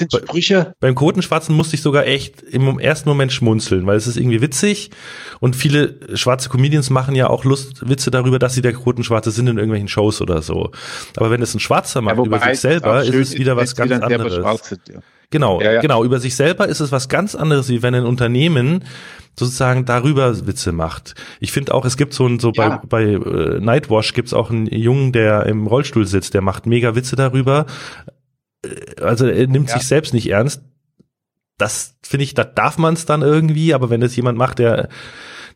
Speaker 2: beim Quotenschwarzen musste ich sogar echt im ersten Moment schmunzeln, weil es ist irgendwie witzig und viele schwarze Comedians machen ja auch Lust, Witze darüber, dass sie der Quotenschwarze sind in irgendwelchen Shows oder so. Aber wenn es ein Schwarzer macht ja, über sich selber, ist es wieder was ganz anderes. Sind, ja. Genau, ja. genau. Über sich selber ist es was ganz anderes, wie wenn ein Unternehmen sozusagen darüber Witze macht. Ich finde auch, es gibt so ein, so ja. bei, bei äh, Nightwash gibt's auch einen Jungen, der im Rollstuhl sitzt, der macht mega Witze darüber, also er nimmt ja. sich selbst nicht ernst. Das finde ich, da darf man es dann irgendwie, aber wenn es jemand macht, der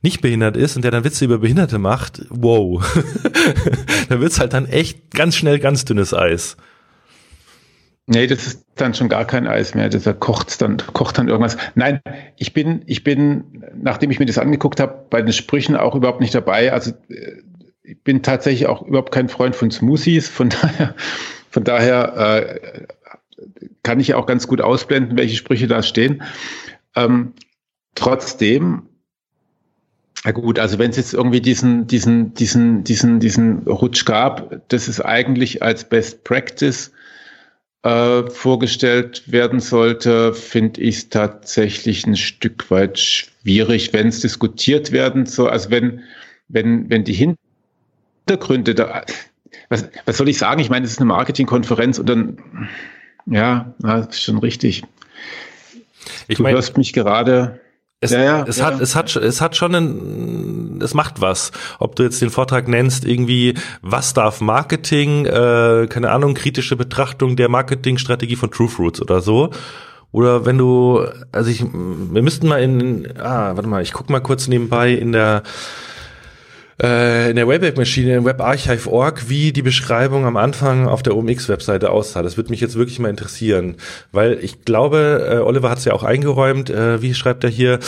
Speaker 2: nicht behindert ist und der dann Witze über Behinderte macht, wow, da wird's halt dann echt ganz schnell ganz dünnes Eis.
Speaker 3: Nee, das ist dann schon gar kein Eis mehr. Das kocht dann, kocht dann irgendwas. Nein, ich bin, ich bin, nachdem ich mir das angeguckt habe, bei den Sprüchen auch überhaupt nicht dabei. Also äh, ich bin tatsächlich auch überhaupt kein Freund von Smoothies. Von daher, von daher äh, kann ich auch ganz gut ausblenden, welche Sprüche da stehen. Ähm, trotzdem, na gut, also wenn es jetzt irgendwie diesen, diesen, diesen, diesen, diesen Rutsch gab, das ist eigentlich als Best Practice äh, vorgestellt werden sollte, finde ich es tatsächlich ein Stück weit schwierig, wenn es diskutiert werden soll. Also wenn, wenn, wenn die Hintergründe da, was, was soll ich sagen? Ich meine, es ist eine Marketingkonferenz und dann ja, das ist schon richtig.
Speaker 2: Ich du mein, hörst mich gerade. Es, ja, ja, es ja. hat, es hat, es hat schon ein, es macht was. Ob du jetzt den Vortrag nennst, irgendwie, was darf Marketing, äh, keine Ahnung, kritische Betrachtung der Marketingstrategie von True Fruits oder so. Oder wenn du, also ich, wir müssten mal in, ah, warte mal, ich guck mal kurz nebenbei in der, in der Wayback-Maschine, in WebArchive.org, wie die Beschreibung am Anfang auf der OMX-Webseite aussah. Das würde mich jetzt wirklich mal interessieren, weil ich glaube, äh, Oliver hat es ja auch eingeräumt, äh, wie schreibt er hier,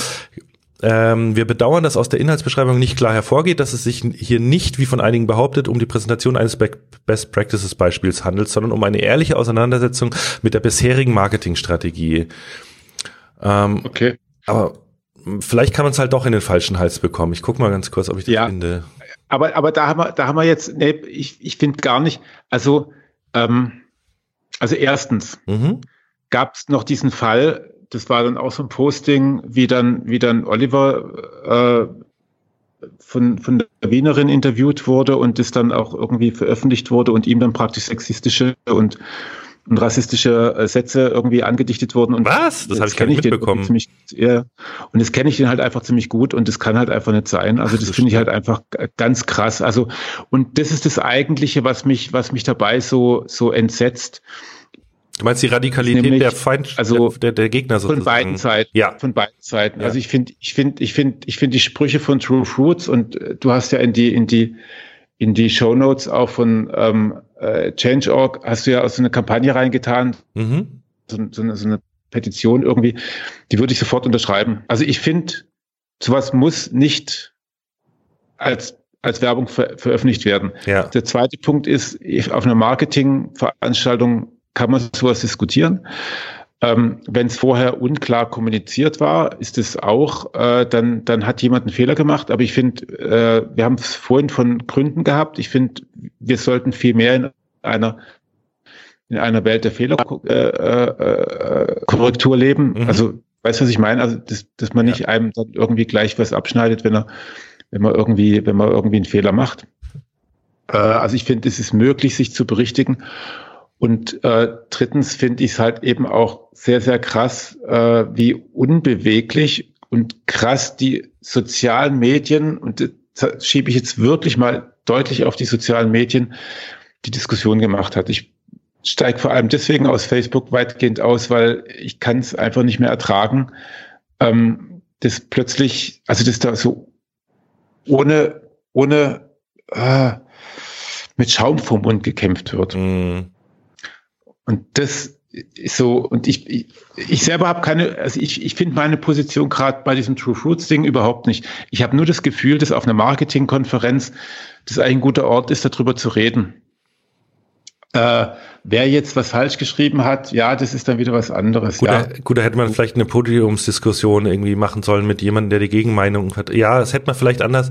Speaker 2: ähm, wir bedauern, dass aus der Inhaltsbeschreibung nicht klar hervorgeht, dass es sich hier nicht, wie von einigen behauptet, um die Präsentation eines Best Practices Beispiels handelt, sondern um eine ehrliche Auseinandersetzung mit der bisherigen Marketingstrategie. Ähm, okay. Aber vielleicht kann man es halt doch in den falschen Hals bekommen. Ich guck mal ganz kurz, ob ich das ja, finde.
Speaker 3: Aber, aber da haben wir, da haben wir jetzt, nee, ich, ich finde gar nicht, also, ähm, also erstens mhm. gab es noch diesen Fall, das war dann auch so ein Posting, wie dann, wie dann Oliver äh, von, von der Wienerin interviewt wurde und das dann auch irgendwie veröffentlicht wurde und ihm dann praktisch sexistische und und rassistische äh, Sätze irgendwie angedichtet wurden. Und
Speaker 2: Was? Das habe ich gar nicht mitbekommen.
Speaker 3: Ziemlich, ja, und das kenne ich den halt einfach ziemlich gut und das kann halt einfach nicht sein. Also das finde ich halt einfach ganz krass. Also und das ist das Eigentliche, was mich, was mich dabei so so entsetzt.
Speaker 2: Du meinst die Radikalität Nämlich, der Feind,
Speaker 3: also
Speaker 2: der, der Gegner
Speaker 3: sozusagen? Von beiden Seiten. Ja. Von beiden Seiten. Ja. Also ich finde, ich finde, ich finde, ich finde die Sprüche von True Fruits und äh, du hast ja in die, in die, in die Show Notes auch von ähm, äh, Change.org hast du ja auch so eine Kampagne reingetan, mhm. so, so, eine, so eine Petition irgendwie, die würde ich sofort unterschreiben. Also ich finde, sowas muss nicht als als Werbung ver veröffentlicht werden. Ja. Der zweite Punkt ist, auf einer Marketingveranstaltung kann man sowas diskutieren. Ähm, Wenn es vorher unklar kommuniziert war, ist es auch, äh, dann, dann hat jemand einen Fehler gemacht. Aber ich finde, äh, wir haben es vorhin von Gründen gehabt. Ich finde, wir sollten viel mehr in einer in einer Welt der Fehlerkorrektur äh, äh, leben. Mhm. Also, weißt du, was ich meine? Also, dass, dass man nicht ja. einem dann irgendwie gleich was abschneidet, wenn er, wenn man irgendwie, wenn man irgendwie einen Fehler macht. Äh, also ich finde, es ist möglich, sich zu berichtigen. Und äh, drittens finde ich es halt eben auch sehr, sehr krass, äh, wie unbeweglich und krass die sozialen Medien, und das schiebe ich jetzt wirklich mal deutlich auf die sozialen Medien, die Diskussion gemacht hat. Ich steige vor allem deswegen aus Facebook weitgehend aus, weil ich kann es einfach nicht mehr ertragen, ähm, dass plötzlich, also dass da so ohne, ohne äh, mit Schaum vom Mund gekämpft wird. Mm. Und das ist so, und ich, ich, ich selber habe keine, also ich, ich finde meine Position gerade bei diesem True Fruits Ding überhaupt nicht. Ich habe nur das Gefühl, dass auf einer Marketingkonferenz das eigentlich ein guter Ort ist, darüber zu reden. Äh, wer jetzt was falsch geschrieben hat, ja, das ist dann wieder was anderes.
Speaker 2: Gut,
Speaker 3: ja.
Speaker 2: da, gut, da hätte man vielleicht eine Podiumsdiskussion irgendwie machen sollen mit jemandem, der die Gegenmeinung hat. Ja, das hätte man vielleicht anders.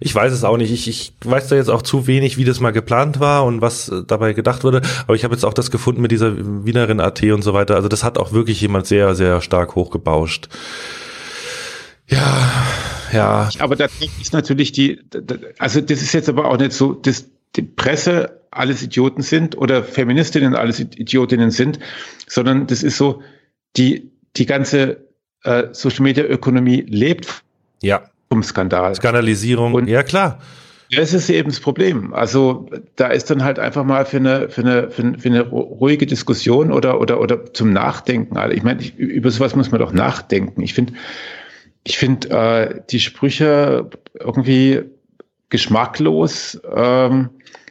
Speaker 2: Ich weiß es auch nicht. Ich, ich weiß da jetzt auch zu wenig, wie das mal geplant war und was dabei gedacht wurde. Aber ich habe jetzt auch das gefunden mit dieser Wienerin AT und so weiter. Also das hat auch wirklich jemand sehr, sehr stark hochgebauscht. Ja, ja.
Speaker 3: Aber da ist natürlich die, also das ist jetzt aber auch nicht so, das, die Presse alles Idioten sind oder Feministinnen alles Idiotinnen sind, sondern das ist so, die, die ganze äh, Social Media Ökonomie lebt
Speaker 2: ja.
Speaker 3: vom Skandal.
Speaker 2: Skandalisierung,
Speaker 3: Und ja klar. Das ist eben das Problem. Also da ist dann halt einfach mal für eine, für eine, für eine, für eine ruhige Diskussion oder, oder, oder zum Nachdenken. Also ich meine, ich, über sowas muss man doch nachdenken. Ich finde, ich finde äh, die Sprüche irgendwie geschmacklos. Ähm,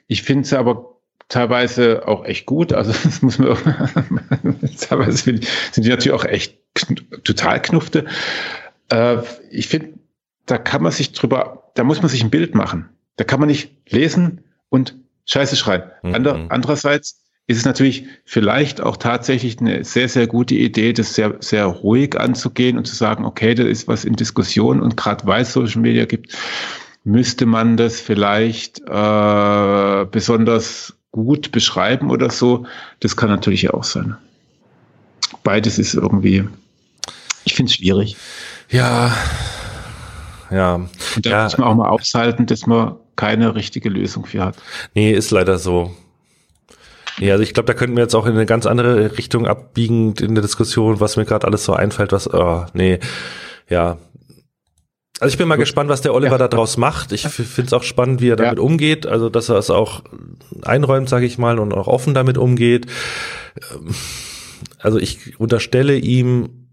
Speaker 3: ich finde sie aber teilweise auch echt gut. Also das muss man auch, teilweise sind die natürlich auch echt total knufte. Äh, ich finde, da kann man sich drüber, da muss man sich ein Bild machen. Da kann man nicht lesen und Scheiße schreien. Mhm. Ander, andererseits ist es natürlich vielleicht auch tatsächlich eine sehr, sehr gute Idee, das sehr, sehr ruhig anzugehen und zu sagen, okay, da ist was in Diskussion und gerade weil es Social Media gibt, müsste man das vielleicht äh, besonders gut beschreiben oder so. Das kann natürlich auch sein. Beides ist irgendwie, ich finde es schwierig.
Speaker 2: Ja, ja.
Speaker 3: Und da
Speaker 2: ja.
Speaker 3: muss man auch mal aushalten, dass man keine richtige Lösung für hat.
Speaker 2: Nee, ist leider so. Ja, also ich glaube, da könnten wir jetzt auch in eine ganz andere Richtung abbiegen in der Diskussion, was mir gerade alles so einfällt, was, oh, nee, ja, also ich bin mal Gut. gespannt, was der Oliver ja. da draus macht. Ich finde es auch spannend, wie er damit ja. umgeht. Also dass er es auch einräumt, sage ich mal, und auch offen damit umgeht. Ähm, also ich unterstelle ihm,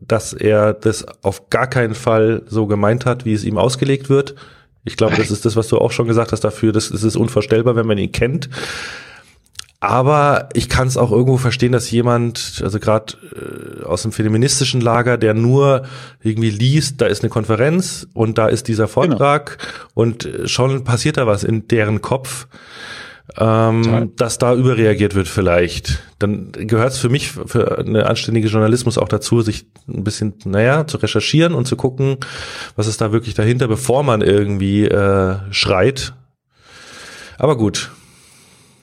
Speaker 2: dass er das auf gar keinen Fall so gemeint hat, wie es ihm ausgelegt wird. Ich glaube, das ist das, was du auch schon gesagt hast dafür. Das, das ist unvorstellbar, wenn man ihn kennt. Aber ich kann es auch irgendwo verstehen, dass jemand, also gerade äh, aus dem feministischen Lager, der nur irgendwie liest, da ist eine Konferenz und da ist dieser genau. Vortrag genau. und schon passiert da was in deren Kopf, ähm, dass da überreagiert wird vielleicht. Dann gehört es für mich, für eine anständige Journalismus auch dazu, sich ein bisschen, naja, zu recherchieren und zu gucken, was ist da wirklich dahinter, bevor man irgendwie äh, schreit. Aber gut,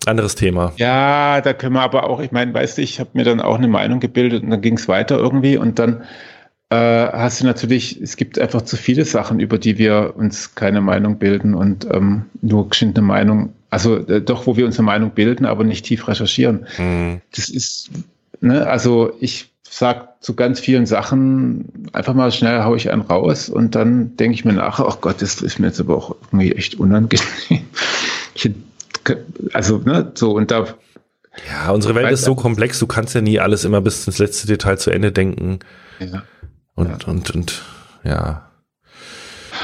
Speaker 2: anderes Thema.
Speaker 3: Ja, da können wir aber auch, ich meine, weißt du, ich habe mir dann auch eine Meinung gebildet und dann ging es weiter irgendwie und dann äh, hast du natürlich, es gibt einfach zu viele Sachen, über die wir uns keine Meinung bilden und ähm, nur eine Meinung, also äh, doch, wo wir uns eine Meinung bilden, aber nicht tief recherchieren. Mhm. Das ist, ne, also ich sag zu ganz vielen Sachen einfach mal schnell haue ich einen raus und dann denke ich mir nach, ach Gott, das ist mir jetzt aber auch irgendwie echt unangenehm. Ich also, ne, so und da.
Speaker 2: Ja, unsere Welt ist so komplex, du kannst ja nie alles immer bis ins letzte Detail zu Ende denken. Ja. Und, ja. und, und, ja.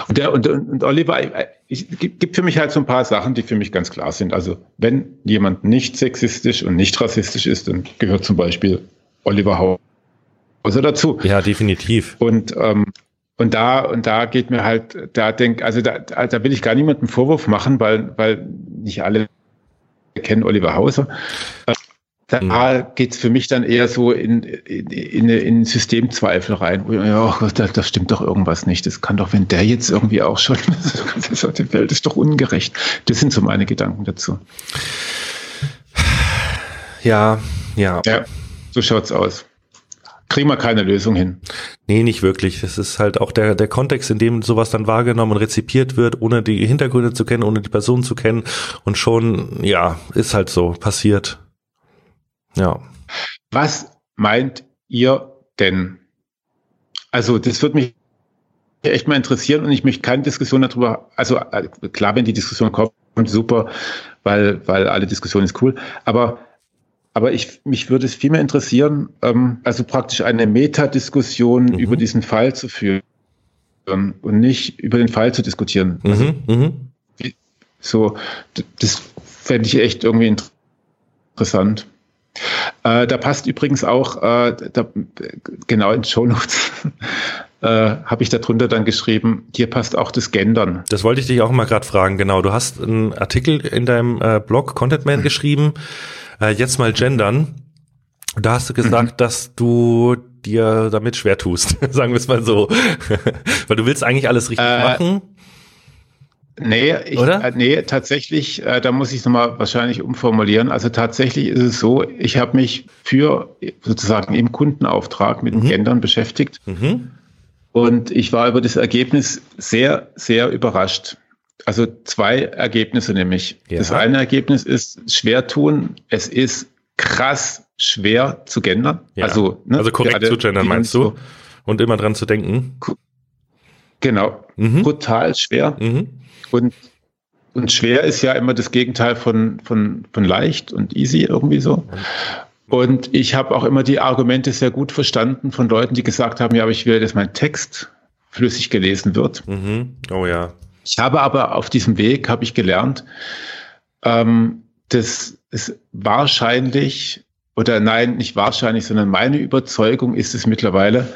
Speaker 3: Und, der, und, und Oliver, ich, gibt für mich halt so ein paar Sachen, die für mich ganz klar sind. Also wenn jemand nicht sexistisch und nicht rassistisch ist, dann gehört zum Beispiel Oliver Hauser dazu.
Speaker 2: Ja, definitiv.
Speaker 3: Und ähm, und da, und da geht mir halt, da denk, also da, da will ich gar niemandem Vorwurf machen, weil, weil nicht alle kennen Oliver Hauser. Äh, da mhm. geht's für mich dann eher so in, in, in, in Systemzweifel rein. Ja, da, da stimmt doch irgendwas nicht. Das kann doch, wenn der jetzt irgendwie auch schon, die Welt ist doch ungerecht. Das sind so meine Gedanken dazu.
Speaker 2: Ja, ja.
Speaker 3: Ja, so schaut's aus kriegen wir keine Lösung hin.
Speaker 2: Nee, nicht wirklich. Das ist halt auch der, der Kontext, in dem sowas dann wahrgenommen und rezipiert wird, ohne die Hintergründe zu kennen, ohne die Person zu kennen. Und schon, ja, ist halt so passiert. Ja.
Speaker 3: Was meint ihr denn? Also, das wird mich echt mal interessieren und ich möchte keine Diskussion darüber, also äh, klar, wenn die Diskussion kommt, super, weil, weil alle Diskussion ist cool, aber aber ich, mich würde es vielmehr interessieren, ähm, also praktisch eine Metadiskussion mhm. über diesen Fall zu führen und nicht über den Fall zu diskutieren. Mhm. Also, mhm. so, das fände ich echt irgendwie interessant. Äh, da passt übrigens auch, äh, da, genau in Show Notes, äh, habe ich darunter dann geschrieben, hier passt auch das Gendern.
Speaker 2: Das wollte ich dich auch mal gerade fragen, genau. Du hast einen Artikel in deinem äh, Blog Content Man mhm. Äh, jetzt mal gendern. Da hast du gesagt, mhm. dass du dir damit schwer tust, sagen wir es mal so. Weil du willst eigentlich alles richtig äh, machen.
Speaker 3: Nee, ich, Oder? Äh, nee, tatsächlich, äh, da muss ich es nochmal wahrscheinlich umformulieren. Also tatsächlich ist es so, ich habe mich für sozusagen im Kundenauftrag mit dem mhm. Gendern beschäftigt. Mhm. Und ich war über das Ergebnis sehr, sehr überrascht. Also zwei Ergebnisse nämlich. Ja. Das eine Ergebnis ist schwer tun. Es ist krass schwer zu gendern.
Speaker 2: Ja. Also, ne, also korrekt zu gendern meinst du? Und immer dran zu denken.
Speaker 3: Genau. Mhm. Brutal schwer. Mhm. Und, und schwer ist ja immer das Gegenteil von, von, von leicht und easy irgendwie so. Und ich habe auch immer die Argumente sehr gut verstanden von Leuten, die gesagt haben, ja, aber ich will, dass mein Text flüssig gelesen wird.
Speaker 2: Mhm. Oh ja.
Speaker 3: Ich habe aber auf diesem Weg, habe ich gelernt, ähm, dass es wahrscheinlich, oder nein, nicht wahrscheinlich, sondern meine Überzeugung ist es mittlerweile,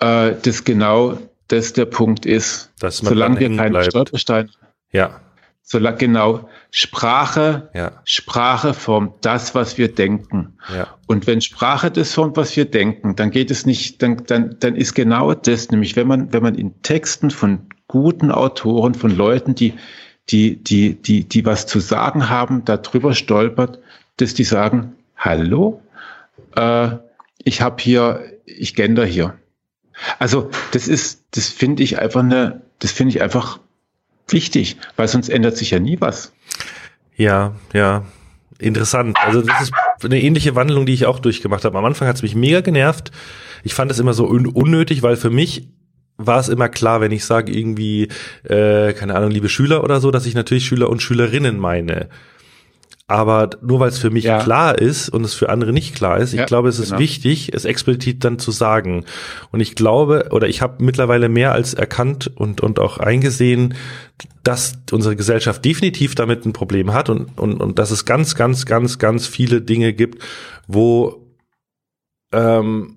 Speaker 3: äh, dass genau das der Punkt ist.
Speaker 2: Dass man solange wir keinen bleibt.
Speaker 3: Stolperstein,
Speaker 2: ja.
Speaker 3: solange genau Sprache, ja. Sprache formt das, was wir denken. Ja. Und wenn Sprache das formt, was wir denken, dann geht es nicht, dann, dann, dann ist genau das, nämlich wenn man, wenn man in Texten von guten Autoren, von Leuten, die, die, die, die, die was zu sagen haben, darüber stolpert, dass die sagen, hallo, äh, ich habe hier, ich gender hier. Also das ist, das finde ich einfach eine, das finde ich einfach wichtig, weil sonst ändert sich ja nie was.
Speaker 2: Ja, ja. Interessant. Also das ist eine ähnliche Wandlung, die ich auch durchgemacht habe. Am Anfang hat es mich mega genervt. Ich fand es immer so un unnötig, weil für mich war es immer klar, wenn ich sage irgendwie, äh, keine Ahnung, liebe Schüler oder so, dass ich natürlich Schüler und Schülerinnen meine. Aber nur weil es für mich ja. klar ist und es für andere nicht klar ist, ich ja, glaube, es ist genau. wichtig, es explizit dann zu sagen. Und ich glaube, oder ich habe mittlerweile mehr als erkannt und, und auch eingesehen, dass unsere Gesellschaft definitiv damit ein Problem hat und, und, und dass es ganz, ganz, ganz, ganz viele Dinge gibt, wo ähm,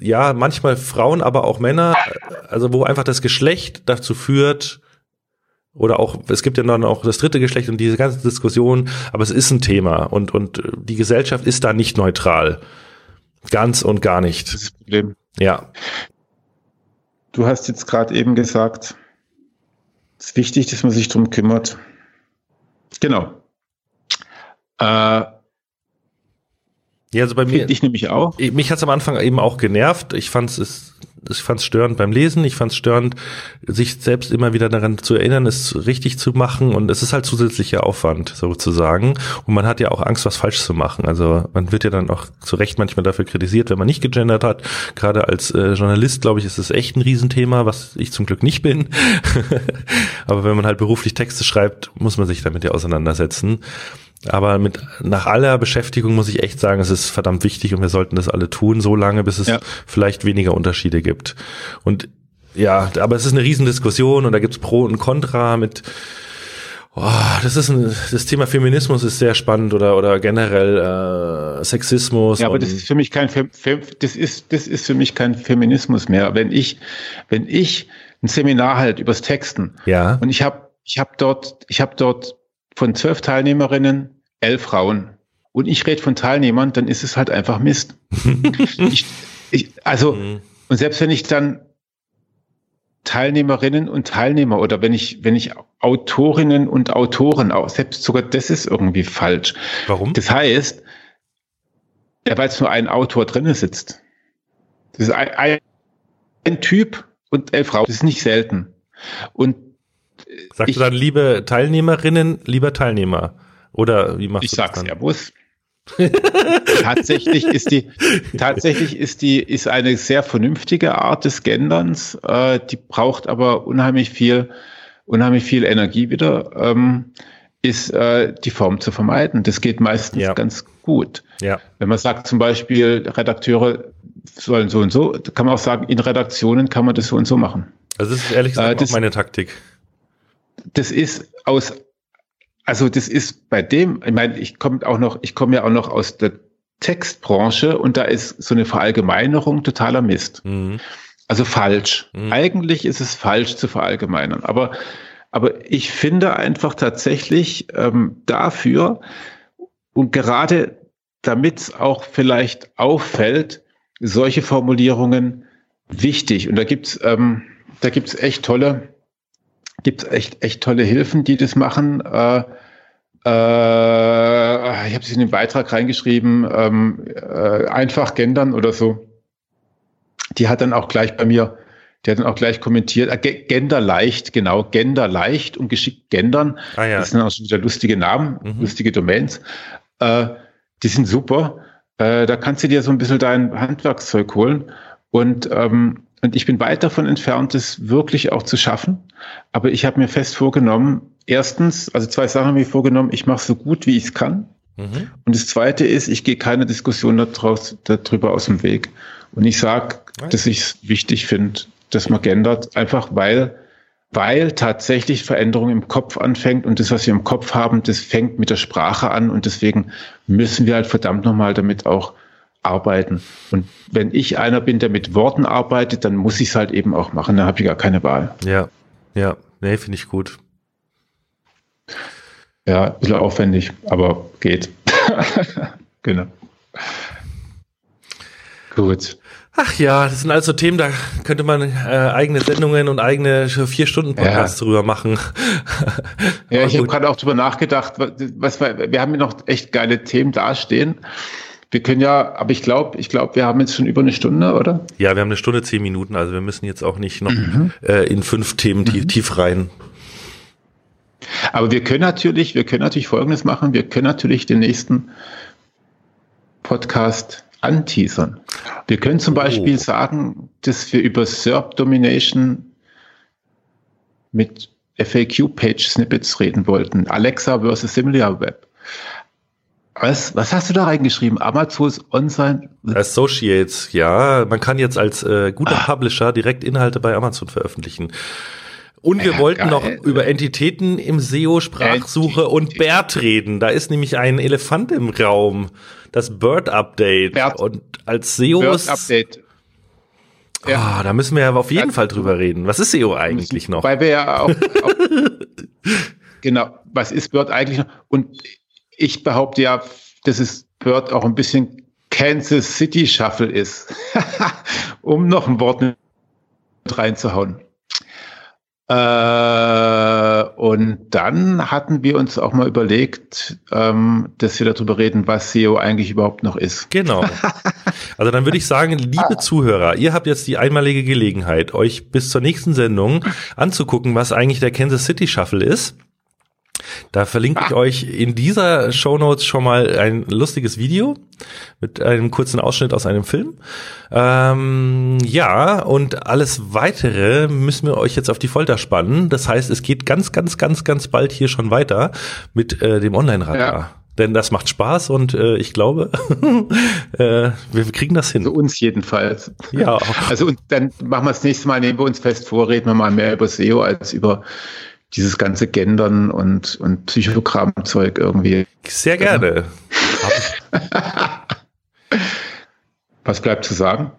Speaker 2: ja, manchmal Frauen, aber auch Männer, also wo einfach das Geschlecht dazu führt, oder auch, es gibt ja dann auch das dritte Geschlecht und diese ganze Diskussion, aber es ist ein Thema und, und die Gesellschaft ist da nicht neutral. Ganz und gar nicht. Das ist das Problem. Ja.
Speaker 3: Du hast jetzt gerade eben gesagt, es ist wichtig, dass man sich drum kümmert. Genau. Äh,
Speaker 2: ja, also bei mir.
Speaker 3: Ich nämlich auch.
Speaker 2: Mich hat's am Anfang eben auch genervt. Ich fand es, ich fand's störend beim Lesen. Ich fand's störend, sich selbst immer wieder daran zu erinnern, es richtig zu machen. Und es ist halt zusätzlicher Aufwand sozusagen. Und man hat ja auch Angst, was falsch zu machen. Also man wird ja dann auch zu Recht manchmal dafür kritisiert, wenn man nicht gegendert hat. Gerade als äh, Journalist, glaube ich, ist es echt ein Riesenthema, was ich zum Glück nicht bin. Aber wenn man halt beruflich Texte schreibt, muss man sich damit ja auseinandersetzen. Aber mit nach aller Beschäftigung muss ich echt sagen, es ist verdammt wichtig und wir sollten das alle tun, so lange, bis es ja. vielleicht weniger Unterschiede gibt. Und ja, aber es ist eine Riesendiskussion und da gibt's Pro und Contra mit Oh, das ist ein, das Thema Feminismus ist sehr spannend oder oder generell äh, Sexismus.
Speaker 3: Ja, aber das ist für mich kein das ist das ist für mich kein Feminismus mehr. Wenn ich wenn ich ein Seminar halt übers Texten
Speaker 2: ja.
Speaker 3: und ich habe ich habe dort ich habe dort von zwölf Teilnehmerinnen elf Frauen und ich rede von Teilnehmern, dann ist es halt einfach Mist. ich, ich, also mhm. und selbst wenn ich dann Teilnehmerinnen und Teilnehmer oder wenn ich, wenn ich Autorinnen und Autoren auch, selbst sogar das ist irgendwie falsch.
Speaker 2: Warum?
Speaker 3: Das heißt, ja, weil es nur ein Autor drinnen sitzt. Das ist ein, ein, ein Typ und elf Frauen. Das ist nicht selten. Und
Speaker 2: Sagst du dann liebe Teilnehmerinnen, lieber Teilnehmer? Oder wie machst
Speaker 3: ich
Speaker 2: du
Speaker 3: das? Ich sag's ja, muss tatsächlich ist die, tatsächlich ist die, ist eine sehr vernünftige Art des Genderns. Äh, die braucht aber unheimlich viel, unheimlich viel Energie wieder, ähm, ist äh, die Form zu vermeiden. Das geht meistens ja. ganz gut.
Speaker 2: Ja.
Speaker 3: Wenn man sagt zum Beispiel, Redakteure sollen so und so, kann man auch sagen, in Redaktionen kann man das so und so machen.
Speaker 2: Also das ist ehrlich gesagt äh, das, auch meine Taktik.
Speaker 3: Das ist aus also das ist bei dem, ich meine, ich komme auch noch, ich komme ja auch noch aus der Textbranche und da ist so eine Verallgemeinerung totaler Mist. Mhm. Also falsch. Mhm. Eigentlich ist es falsch zu verallgemeinern. Aber, aber ich finde einfach tatsächlich ähm, dafür und gerade damit es auch vielleicht auffällt, solche Formulierungen wichtig. Und da gibt's ähm, da gibt's echt tolle, gibt echt, echt tolle Hilfen, die das machen. Äh, äh, ich habe es in den Beitrag reingeschrieben, ähm, äh, einfach gendern oder so. Die hat dann auch gleich bei mir, die hat dann auch gleich kommentiert, äh, Gender leicht, genau, Gender leicht und geschickt gendern. Ah, ja. Das sind auch schon wieder lustige Namen, mhm. lustige Domains. Äh, die sind super. Äh, da kannst du dir so ein bisschen dein Handwerkszeug holen. Und ähm, und ich bin weit davon entfernt, es wirklich auch zu schaffen. Aber ich habe mir fest vorgenommen, erstens, also zwei Sachen habe ich vorgenommen, ich mache so gut, wie ich es kann. Mhm. Und das Zweite ist, ich gehe keine Diskussion daraus, darüber aus dem Weg. Und ich sage, dass ich es wichtig finde, dass man gendert, einfach weil, weil tatsächlich Veränderung im Kopf anfängt und das, was wir im Kopf haben, das fängt mit der Sprache an und deswegen müssen wir halt verdammt nochmal damit auch arbeiten. Und wenn ich einer bin, der mit Worten arbeitet, dann muss ich es halt eben auch machen. Da habe ich gar keine Wahl.
Speaker 2: Ja, ja, nee, finde ich gut.
Speaker 3: Ja, ein bisschen aufwendig, aber geht. genau.
Speaker 2: Gut. Ach ja, das sind also Themen, da könnte man äh, eigene Sendungen und eigene vier Stunden Podcasts ja. drüber machen.
Speaker 3: ja, ich habe gerade auch drüber nachgedacht, was, was wir haben ja noch echt geile Themen dastehen. Wir können ja, aber ich glaube, ich glaube, wir haben jetzt schon über eine Stunde, oder?
Speaker 2: Ja, wir haben eine Stunde, zehn Minuten, also wir müssen jetzt auch nicht noch mhm. äh, in fünf Themen tief, mhm. tief rein.
Speaker 3: Aber wir können natürlich, wir können natürlich Folgendes machen. Wir können natürlich den nächsten Podcast anteasern. Wir können zum oh. Beispiel sagen, dass wir über SERP Domination mit FAQ-Page-Snippets reden wollten. Alexa versus SimilarWeb. Was, was hast du da reingeschrieben? Amazon's On-Sign?
Speaker 2: Associates, ja. Man kann jetzt als äh, guter ah. Publisher direkt Inhalte bei Amazon veröffentlichen. Und wir ja, wollten geil. noch über Entitäten im SEO, Sprachsuche und BERT reden. Da ist nämlich ein Elefant im Raum. Das Bird Update. Bert. Und als SEOs. Bird Update. Ja. Oh, da müssen wir ja auf jeden ja. Fall drüber reden. Was ist SEO eigentlich noch?
Speaker 3: Weil wir ja auch, auch genau, was ist Bird eigentlich noch? Und ich behaupte ja, dass es Bird auch ein bisschen Kansas City Shuffle ist, um noch ein Wort mit reinzuhauen. Äh, und dann hatten wir uns auch mal überlegt, ähm, dass wir darüber reden, was SEO eigentlich überhaupt noch ist.
Speaker 2: Genau. Also dann würde ich sagen, liebe Zuhörer, ihr habt jetzt die einmalige Gelegenheit, euch bis zur nächsten Sendung anzugucken, was eigentlich der Kansas City Shuffle ist. Da verlinke ich ah. euch in dieser Show Notes schon mal ein lustiges Video mit einem kurzen Ausschnitt aus einem Film. Ähm, ja, und alles weitere müssen wir euch jetzt auf die Folter spannen. Das heißt, es geht ganz, ganz, ganz, ganz bald hier schon weiter mit äh, dem Online-Radar. Ja. denn das macht Spaß und äh, ich glaube, äh, wir kriegen das hin.
Speaker 3: Für uns jedenfalls. Ja. Also und dann machen wir das nächste Mal, nehmen wir uns fest vor, reden wir mal mehr über SEO als über dieses ganze Gendern und, und Psychogrammzeug irgendwie.
Speaker 2: Sehr gerne.
Speaker 3: Was bleibt zu sagen?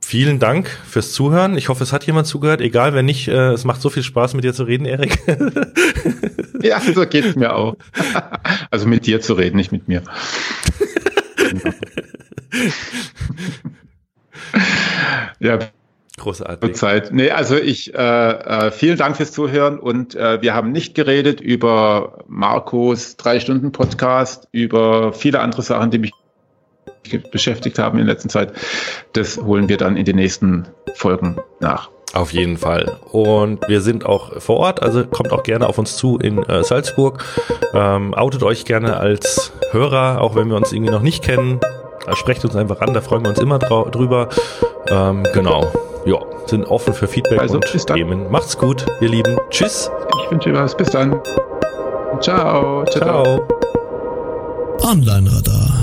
Speaker 2: Vielen Dank fürs Zuhören. Ich hoffe, es hat jemand zugehört. Egal, wenn nicht, äh, es macht so viel Spaß, mit dir zu reden, Erik.
Speaker 3: ja, so geht es mir auch. Also mit dir zu reden, nicht mit mir. ja. Großartig. Zeit. Nee, also ich, äh, äh, vielen Dank fürs Zuhören und äh, wir haben nicht geredet über Marcos Drei-Stunden-Podcast, über viele andere Sachen, die mich beschäftigt haben in letzter Zeit. Das holen wir dann in den nächsten Folgen nach.
Speaker 2: Auf jeden Fall. Und wir sind auch vor Ort, also kommt auch gerne auf uns zu in äh, Salzburg. Ähm, outet euch gerne als Hörer, auch wenn wir uns irgendwie noch nicht kennen. Sprecht uns einfach an, da freuen wir uns immer drüber. Ähm, genau. Ja, sind offen für Feedback also, und Themen. Macht's gut, ihr Lieben. Tschüss.
Speaker 3: Ich wünsche dir was. Bis dann. Ciao.
Speaker 1: Ciao. ciao. Online Radar